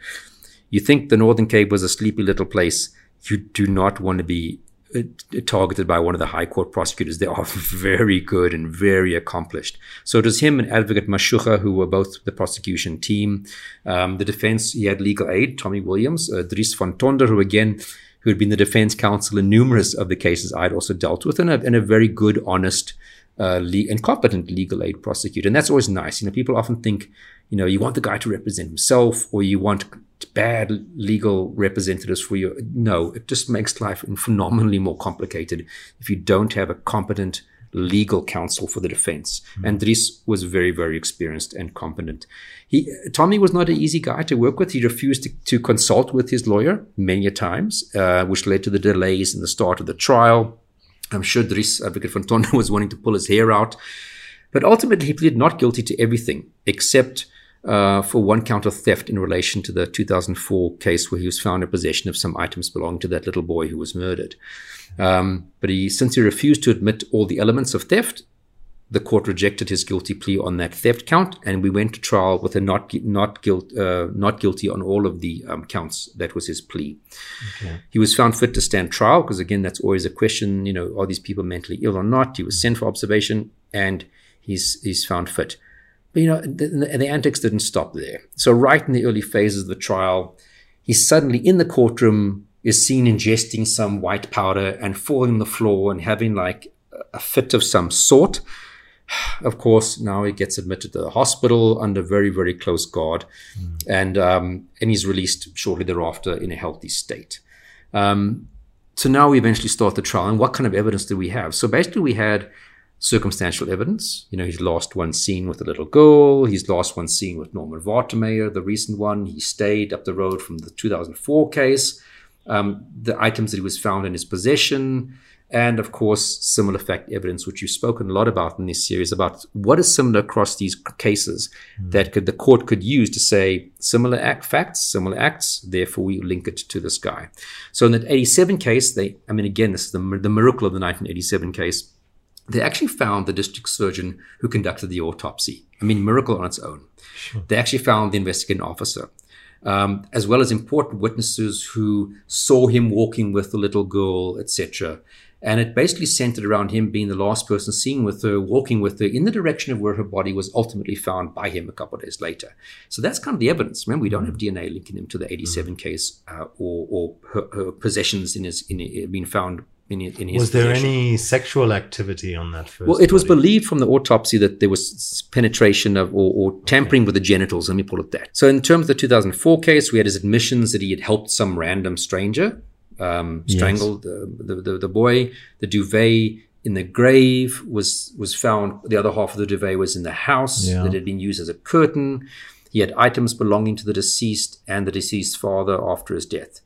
you think the Northern Cape was a sleepy little place. You do not want to be uh, targeted by one of the High Court prosecutors. They are very good and very accomplished. So it was him and Advocate Mashucha who were both the prosecution team. Um, the defense, he had legal aid, Tommy Williams, uh, Dries van Tonder, who again, who had been the defense counsel in numerous of the cases I'd also dealt with, and a, and a very good, honest, uh, le- and competent legal aid prosecutor. And that's always nice. You know, people often think, you know, you want the guy to represent himself or you want bad legal representatives for you. No, it just makes life phenomenally more complicated if you don't have a competent legal counsel for the defense. And Dries was very, very experienced and competent. He, Tommy was not an easy guy to work with. He refused to, to consult with his lawyer many a times, uh, which led to the delays in the start of the trial. I'm sure Dries, Advocate Tonder, was wanting to pull his hair out. But ultimately, he pleaded not guilty to everything except uh, for one count of theft in relation to the 2004 case where he was found in possession of some items belonging to that little boy who was murdered. Um, but he, since he refused to admit all the elements of theft, the court rejected his guilty plea on that theft count, and we went to trial with a not not guilt uh, not guilty on all of the um, counts. That was his plea. Okay. He was found fit to stand trial because again, that's always a question. You know, are these people mentally ill or not? He was sent for observation, and he's he's found fit. But you know, the, the, the antics didn't stop there. So right in the early phases of the trial, he's suddenly in the courtroom is seen ingesting some white powder and falling on the floor and having like a fit of some sort. Of course, now he gets admitted to the hospital under very, very close guard, and um, and he's released shortly thereafter in a healthy state. Um, so now we eventually start the trial, and what kind of evidence do we have? So basically, we had circumstantial evidence. You know, he's lost one scene with a little girl. He's lost one scene with Norman Watermeyer, the recent one. He stayed up the road from the 2004 case. um, the items that he was found in his possession, and of course, similar fact evidence, which you've spoken a lot about in this series, about what is similar across these cases Hmm. that could, the court could use to say similar act facts, similar acts, therefore we link it to this guy. So in the 87 case, they, I mean, again, this is the, the miracle of the 1987 case. They actually found the district surgeon who conducted the autopsy. I mean, miracle on its own. They actually found the investigating officer, um, as well as important witnesses who saw him walking with the little girl, etc. And it basically centered around him being the last person seen with her, walking with her in the direction of where her body was ultimately found by him a couple of days later. So that's kind of the evidence. Remember, we don't have DNA linking him to the 87 case uh, or, or her, her possessions in his in being found in, in his. Was there possession. any sexual activity on that first? Well, it was believed from the autopsy that there was penetration of or, or tampering with the genitals. Let me put it that. So, in terms of the 2004 case, we had his admissions that he had helped some random stranger, um, Yes. the, the, the, the boy. The duvet in the grave was was found. The other half of the duvet was in the house Yeah. that had been used as a curtain. He had items belonging to the deceased and the deceased father after his death.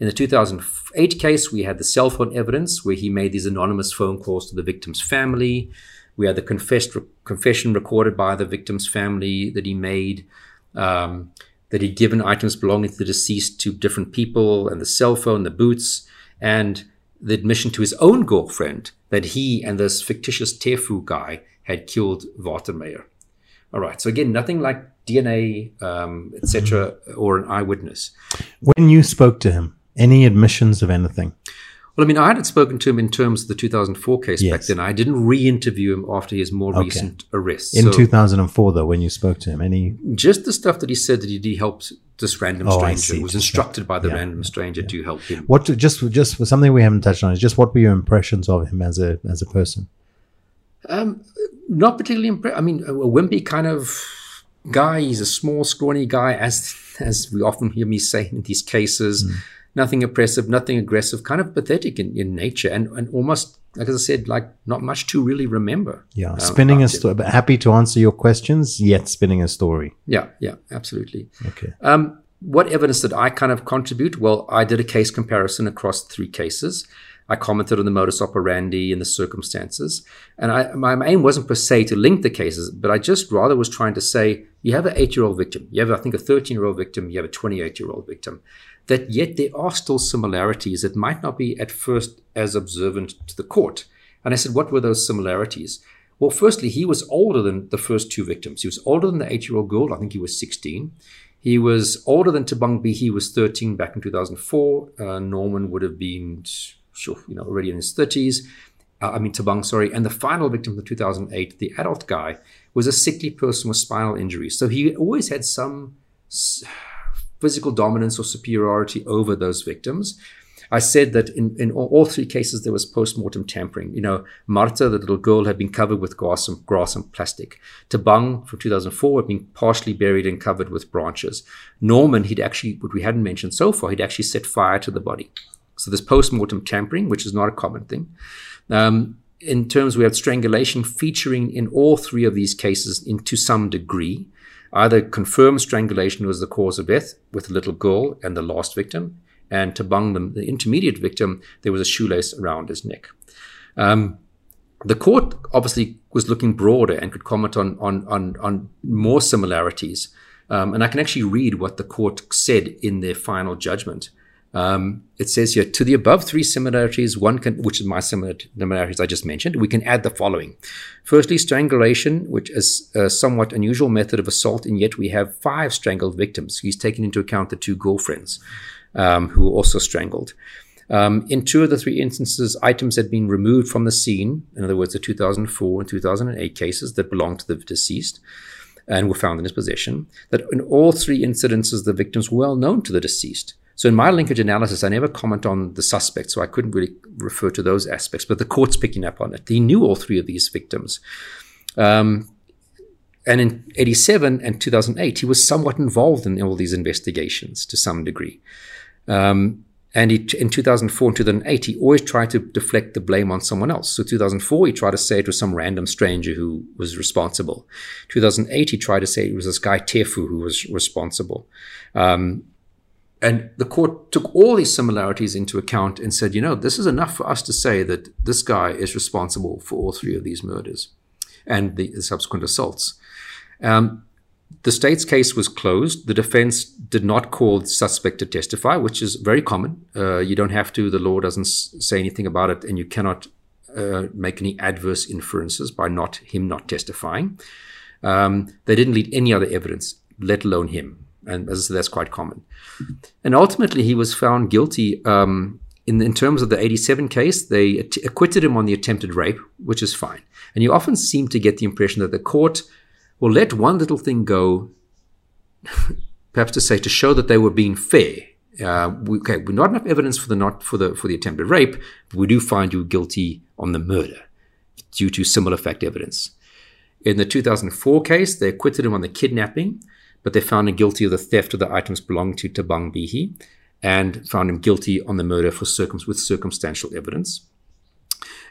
In the 2008 case, we had the cell phone evidence where he made these anonymous phone calls to the victim's family. We had the confessed, confession recorded by the victim's family that he made, um, that he'd given items belonging to the deceased to different people, and the cell phone, the boots, and the admission to his own girlfriend that he and this fictitious Tefu guy had killed Watermeyer. All right. So again, nothing like DNA, um, etc., or an eyewitness. When you spoke to him, any admissions of anything? Well, I mean, I hadn't spoken to him in terms of the 2004 case back then. I didn't re-interview him after his more Okay. recent arrest. In So 2004, though, when you spoke to him, any? just the stuff that he said that he, he helped this random Oh, stranger, was instructed by the yeah, random stranger to help him. What just just for something we haven't touched on is just what were your impressions of him as a as a person? Um, not particularly impressed. I mean, a, wimpy kind of guy. He's a small, scrawny guy, as as we often hear me say in these cases. Hmm. Nothing oppressive, nothing aggressive, kind of pathetic in, in nature, and, and almost, like as I said, like not much to really remember. Yeah, um, spinning a story, but happy to answer your questions, yet spinning a story. Yeah, yeah, absolutely. Okay. Um, what evidence did I kind of contribute? Well, I did a case comparison across three cases. I commented on the modus operandi and the circumstances. And I, my aim wasn't per se to link the cases, but I just rather was trying to say you have an eight year old victim, you have, I think, a 13 year old victim, you have a 28 year old victim, that yet there are still similarities that might not be at first as observant to the court. And I said, what were those similarities? Well, firstly, he was older than the first two victims. He was older than the eight year old girl. I think he was 16. He was older than Tabang B. He was 13 back in 2004. Uh, Norman would have been, you know, already in his 30s. Uh, I mean, Tabang, sorry. And the final victim of 2008, the adult guy, was a sickly person with spinal injuries. So he always had some physical dominance or superiority over those victims. I said that in, in all, three cases there was post-mortem tampering. You know, Marta, the little girl, had been covered with grass and grass and plastic. Tabang from 2004 had been partially buried and covered with branches. Norman, he'd actually, what we hadn't mentioned so far, he'd actually set fire to the body. So there's post-mortem tampering, which is not a common thing. Um, in terms, we have strangulation featuring in all three of these cases in to some degree. Either confirmed strangulation was the cause of death with the little girl and the last victim, and Tabang, the, the intermediate victim, there was a shoelace around his neck. Um, the court obviously was looking broader and could comment on on on, on more similarities. Um, and I can actually read what the court said in their final judgment. Um, it says here, to the above three similarities, one can, which is my similarities I just mentioned, we can add the following. Firstly, strangulation, which is a somewhat unusual method of assault, and yet we have five strangled victims. He's taken into account the two girlfriends um, who were also strangled. Um, in two of the three instances, items had been removed from the scene, in other words, the 2004 and 2008 cases that belonged to the deceased and were found in his possession. That in all three incidences, the victims were well known to the deceased. So in my linkage analysis, I never comment on the suspects, so I couldn't really refer to those aspects, but the court's picking up on it. He knew all three of these victims. Um, and in 87 and 2008, he was somewhat involved in all these investigations to some degree. Um, and he, in 2004 and 2008, he always tried to deflect the blame on someone else. So 2004, he tried to say it was some random stranger who was responsible. 2008, he tried to say it was this guy Tefu who was responsible. Um, And the court took all these similarities into account and said, you know, this is enough for us to say that this guy is responsible for all three of these murders and the, subsequent assaults. Um, the state's case was closed. The defense did not call the suspect to testify, which is very common. Uh, you don't have to. The law doesn't say anything about it, and you cannot uh, make any adverse inferences by not him not testifying. Um, they didn't lead any other evidence, let alone him, and as I said, that's quite common. And ultimately, he was found guilty. Um, in, in terms of the 87 case, they acquitted him on the attempted rape, which is fine. And you often seem to get the impression that the court will let one little thing go, perhaps to say to show that they were being fair. Uh, we, okay, we're not enough evidence for the not for the for the attempted rape, but we do find you guilty on the murder due to similar fact evidence. In the 2004 case, they acquitted him on the kidnapping, but they found him guilty of the theft of the items belonging to Tabang Bihi and found him guilty on the murder for circum- with circumstantial evidence.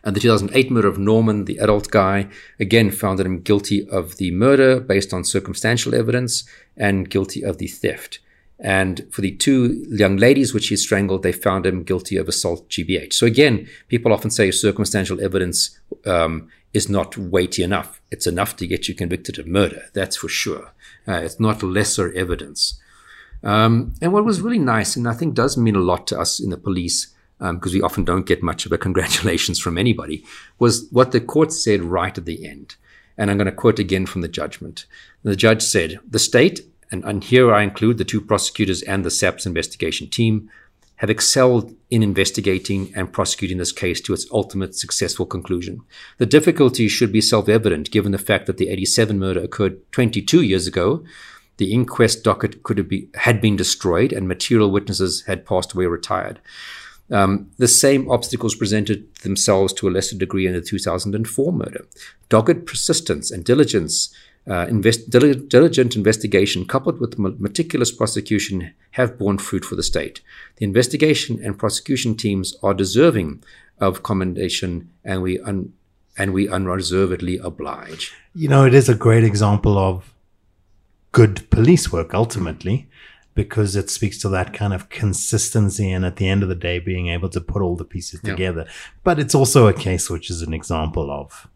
And the 2008 murder of Norman, the adult guy, again found him guilty of the murder based on circumstantial evidence and guilty of the theft. And for the two young ladies which he strangled, they found him guilty of assault GBH. So again, people often say circumstantial evidence um, is not weighty enough. It's enough to get you convicted of murder. That's for sure. Uh, it's not lesser evidence. Um, and what was really nice, and I think does mean a lot to us in the police, because we often don't get much of a congratulations from anybody, was what the court said right at the end. And I'm going to quote again from the judgment. The judge said, The state, and, and here I include the two prosecutors and the SAPS investigation team, have excelled in investigating and prosecuting this case to its ultimate successful conclusion. The difficulty should be self evident given the fact that the 87 murder occurred 22 years ago. The inquest docket could have be, had been destroyed and material witnesses had passed away or retired. Um, the same obstacles presented themselves to a lesser degree in the 2004 murder. Dogged persistence and diligence, uh, invest, diligent investigation coupled with meticulous prosecution have borne fruit for the state. The investigation and prosecution teams are deserving of commendation, and we un- and we unreservedly oblige. You know, it is a great example of good police work ultimately because it speaks to that kind of consistency and at the end of the day being able to put all the pieces Yeah. together but it's also a case which is an example of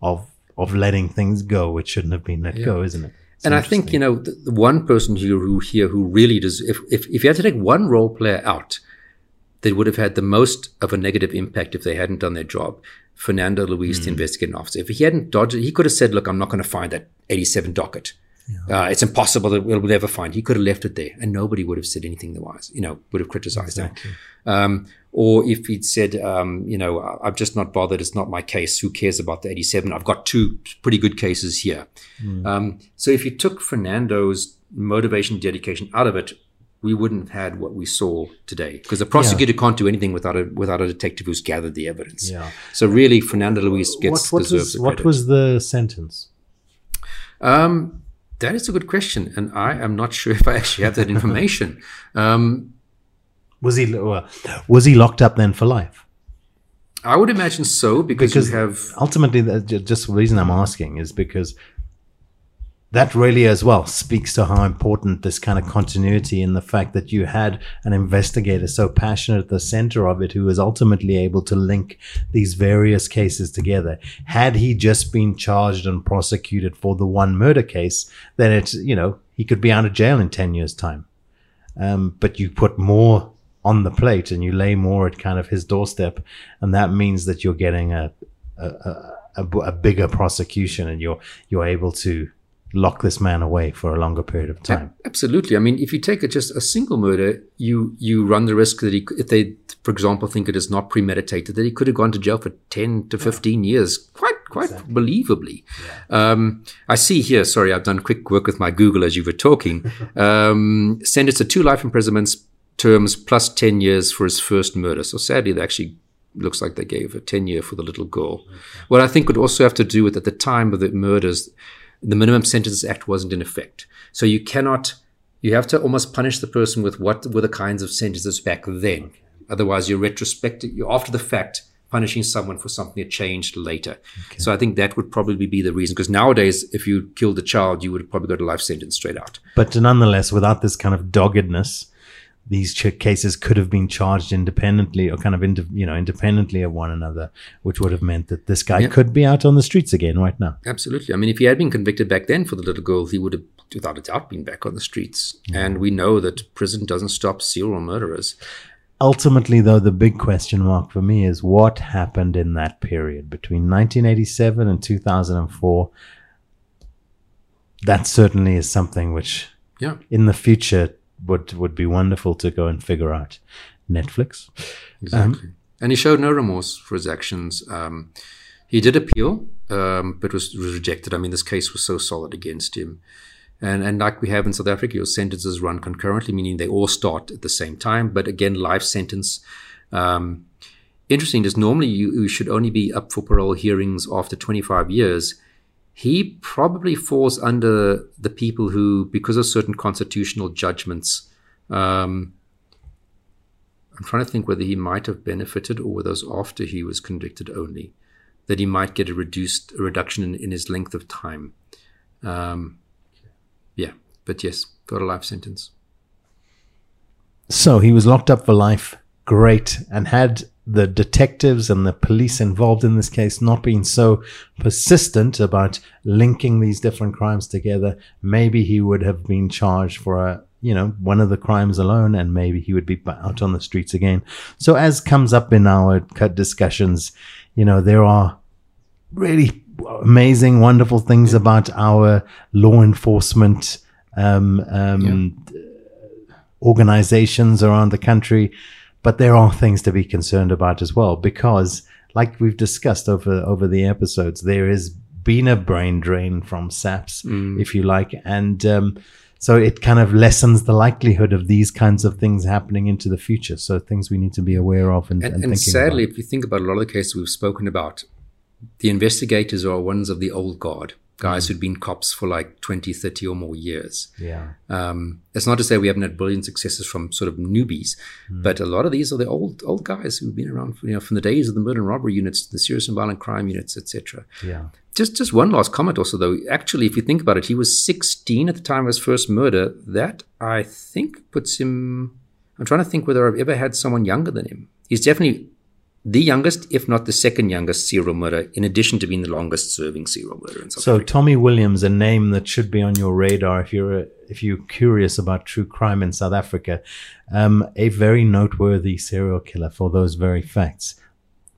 of of letting things go which shouldn't have been let Yeah. go isn't it? It's and I think you know the, the one person who, who here who really does if, if if you had to take one role player out that would have had the most of a negative impact if they hadn't done their job. Fernando luis Hmm. the investigating officer. If he hadn't dodged it he could have said look i'm not going to find that 87 docket. Uh, it's impossible that we'll never find. He could have left it there and nobody would have said anything otherwise you know would have criticized him um, or if he'd said, um, you know, "I- I've just not bothered. It's not my case. Who cares about the 87? I've got two pretty good cases here. Um, so if you took Fernando's motivation, dedication out of it, we wouldn't have had what we saw today because the prosecutor can't do anything without a without a detective who's gathered the evidence. Yeah. So really, Fernando Luis gets what deserves was the what was the sentence Um, that is a good question, and I am not sure if I actually have that information. Um, was he uh, was he locked up then for life? I would imagine so because, because you have ultimately the, just the reason i'm asking is because that really as well speaks to how important this kind of continuity in the fact that you had an investigator so passionate at the center of it who was ultimately able to link these various cases together. Had he just been charged and prosecuted for the one murder case then it's you know he could be out of jail in 10 years time. Um, but you put more on the plate and you lay more at kind of his doorstep, and that means that you're getting a a, a, a, a bigger prosecution, and you're you're able to lock this man away for a longer period of time. Absolutely. I mean, if you take it just a single murder, you you run the risk that he, if they, for example, think it is not premeditated, that he could have gone to jail for ten to fifteen years, quite quite believably. Um, I see here. Sorry, I've done quick work with my Google as you were talking. um, sentenced to two life imprisonment terms plus ten years for his first murder. So sadly, they actually looks like they gave a 10 year for the little girl. What I think would also have to do with at the time of the murders, the Minimum Sentences Act wasn't in effect. So you cannot, you have to almost punish the person with what were the kinds of sentences back then. Otherwise, you're retrospective, you're after the fact punishing someone for something that changed later. So I think that would probably be the reason. Because nowadays, if you killed a child, you would probably go to life sentence straight out. But nonetheless, without this kind of doggedness, these ch- cases could have been charged independently or kind of ind- you know independently of one another, which would have meant that this guy Yeah. could be out on the streets again right now. Absolutely. I mean, if he had been convicted back then for the little girl, he would have, without a doubt, been back on the streets. And we know that prison doesn't stop serial murderers. Ultimately, though, the big question mark for me is what happened in that period between 1987 and 2004. That certainly is something which, Yeah. in the future, would would be wonderful to go and figure out. Netflix. Exactly. and he showed no remorse for his actions. Um, he did appeal, um, but was, was rejected. I mean, this case was so solid against him. And, and like we have in South Africa, your sentences run concurrently, meaning they all start at the same time. But again, life sentence. Um, interesting is normally you, you should only be up for parole hearings after 25 years. He probably falls under the people who, because of certain constitutional judgments, um, I'm trying to think whether he might have benefited or whether it was after he was convicted only, that he might get a reduced a reduction in, in his length of time. Um, yeah, but yes, got a life sentence. So he was locked up for life. Great. And had the detectives and the police involved in this case not being so persistent about linking these different crimes together, maybe he would have been charged for a you know, one of the crimes alone, and maybe he would be out on the streets again. So, as comes up in our cut discussions, you know, there are really amazing, wonderful things about our law enforcement um, um, organizations around the country, but there are things to be concerned about as well because, like we've discussed over over the episodes, there has been a brain drain from SAPS, if you like, and um, so it kind of lessens the likelihood of these kinds of things happening into the future. So things we need to be aware of and, And, and, and sadly, about. if you think about a lot of the cases we've spoken about, the investigators are ones of the old guard, guys who'd been cops for like 20, 30 or more years. yeah. Um, it's not to say we haven't had brilliant successes from sort of newbies, but a lot of these are the old old guys who've been around, you know, from the days of the murder and robbery units, the serious and violent crime units, etc. Yeah. Just just one last comment also though. Actually, if you think about it, he was 16 at the time of his first murder. That I think puts him. I'm trying to think whether I've ever had someone younger than him. He's definitely the youngest, if not the second youngest serial murderer, in addition to being the longest serving serial murderer in South So Africa. Tommy Williams, a name that should be on your radar if you're if you're curious about true crime in South Africa, um, a very noteworthy serial killer for those very facts.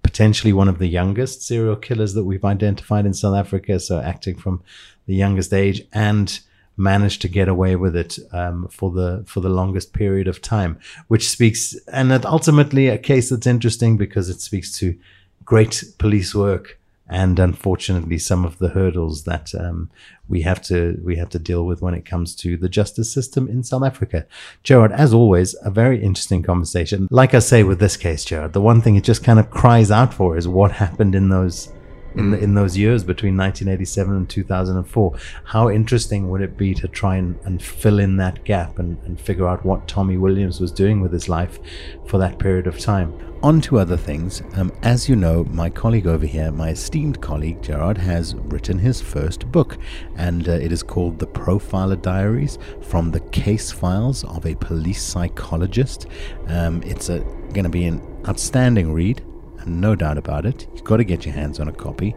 Potentially one of the youngest serial killers that we've identified in South Africa, so acting from the youngest age and managed to get away with it um, for the for the longest period of time, which speaks and ultimately a case that's interesting because it speaks to great police work and unfortunately some of the hurdles that um, we have to we have to deal with when it comes to the justice system in South Africa. Gerard, as always, a very interesting conversation. Like I say with this case, Gerard, the one thing it just kind of cries out for is what happened in those in, the, in those years between 1987 and 2004. How interesting would it be to try and, and fill in that gap and, and figure out what Tommy Williams was doing with his life for that period of time? On to other things. Um, as you know, my colleague over here, my esteemed colleague Gerard, has written his first book, and uh, it is called The Profiler Diaries from the Case Files of a Police Psychologist. Um, it's going to be an outstanding read no doubt about it, you've got to get your hands on a copy.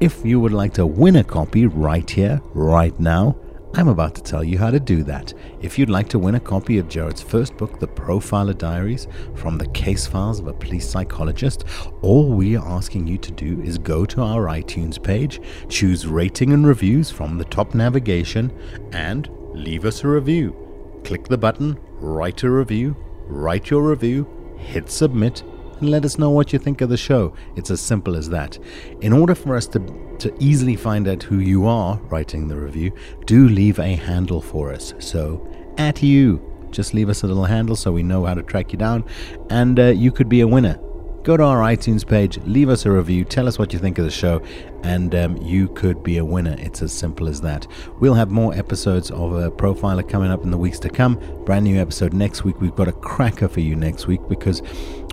If you would like to win a copy right here, right now, I'm about to tell you how to do that. If you'd like to win a copy of Gerard's first book, The Profiler Diaries, from the case files of a police psychologist, all we are asking you to do is go to our iTunes page, choose rating and reviews from the top navigation, and leave us a review. Click the button, write a review, write your review, hit submit, and let us know what you think of the show. It's as simple as that. In order for us to, to easily find out who you are writing the review, do leave a handle for us. So, at you. Just leave us a little handle so we know how to track you down, and uh, you could be a winner. Go to our iTunes page, leave us a review, tell us what you think of the show, and um, you could be a winner. It's as simple as that. We'll have more episodes of a profiler coming up in the weeks to come. Brand new episode next week. We've got a cracker for you next week because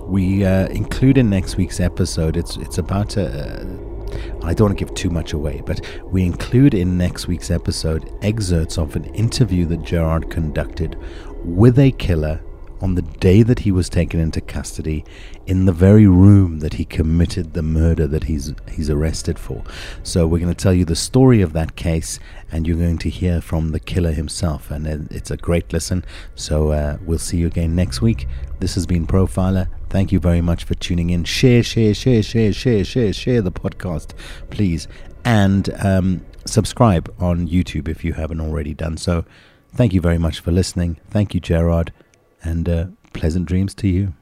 we uh, include in next week's episode. It's it's about. Uh, I don't want to give too much away, but we include in next week's episode excerpts of an interview that Gerard conducted with a killer on the day that he was taken into custody in the very room that he committed the murder that he's he's arrested for. So we're going to tell you the story of that case and you're going to hear from the killer himself and it's a great listen. So uh, we'll see you again next week. This has been Profiler. Thank you very much for tuning in. Share, share, share, share, share, share, share the podcast, please. And um, subscribe on YouTube if you haven't already done so. Thank you very much for listening. Thank you, Gerard, and uh, pleasant dreams to you.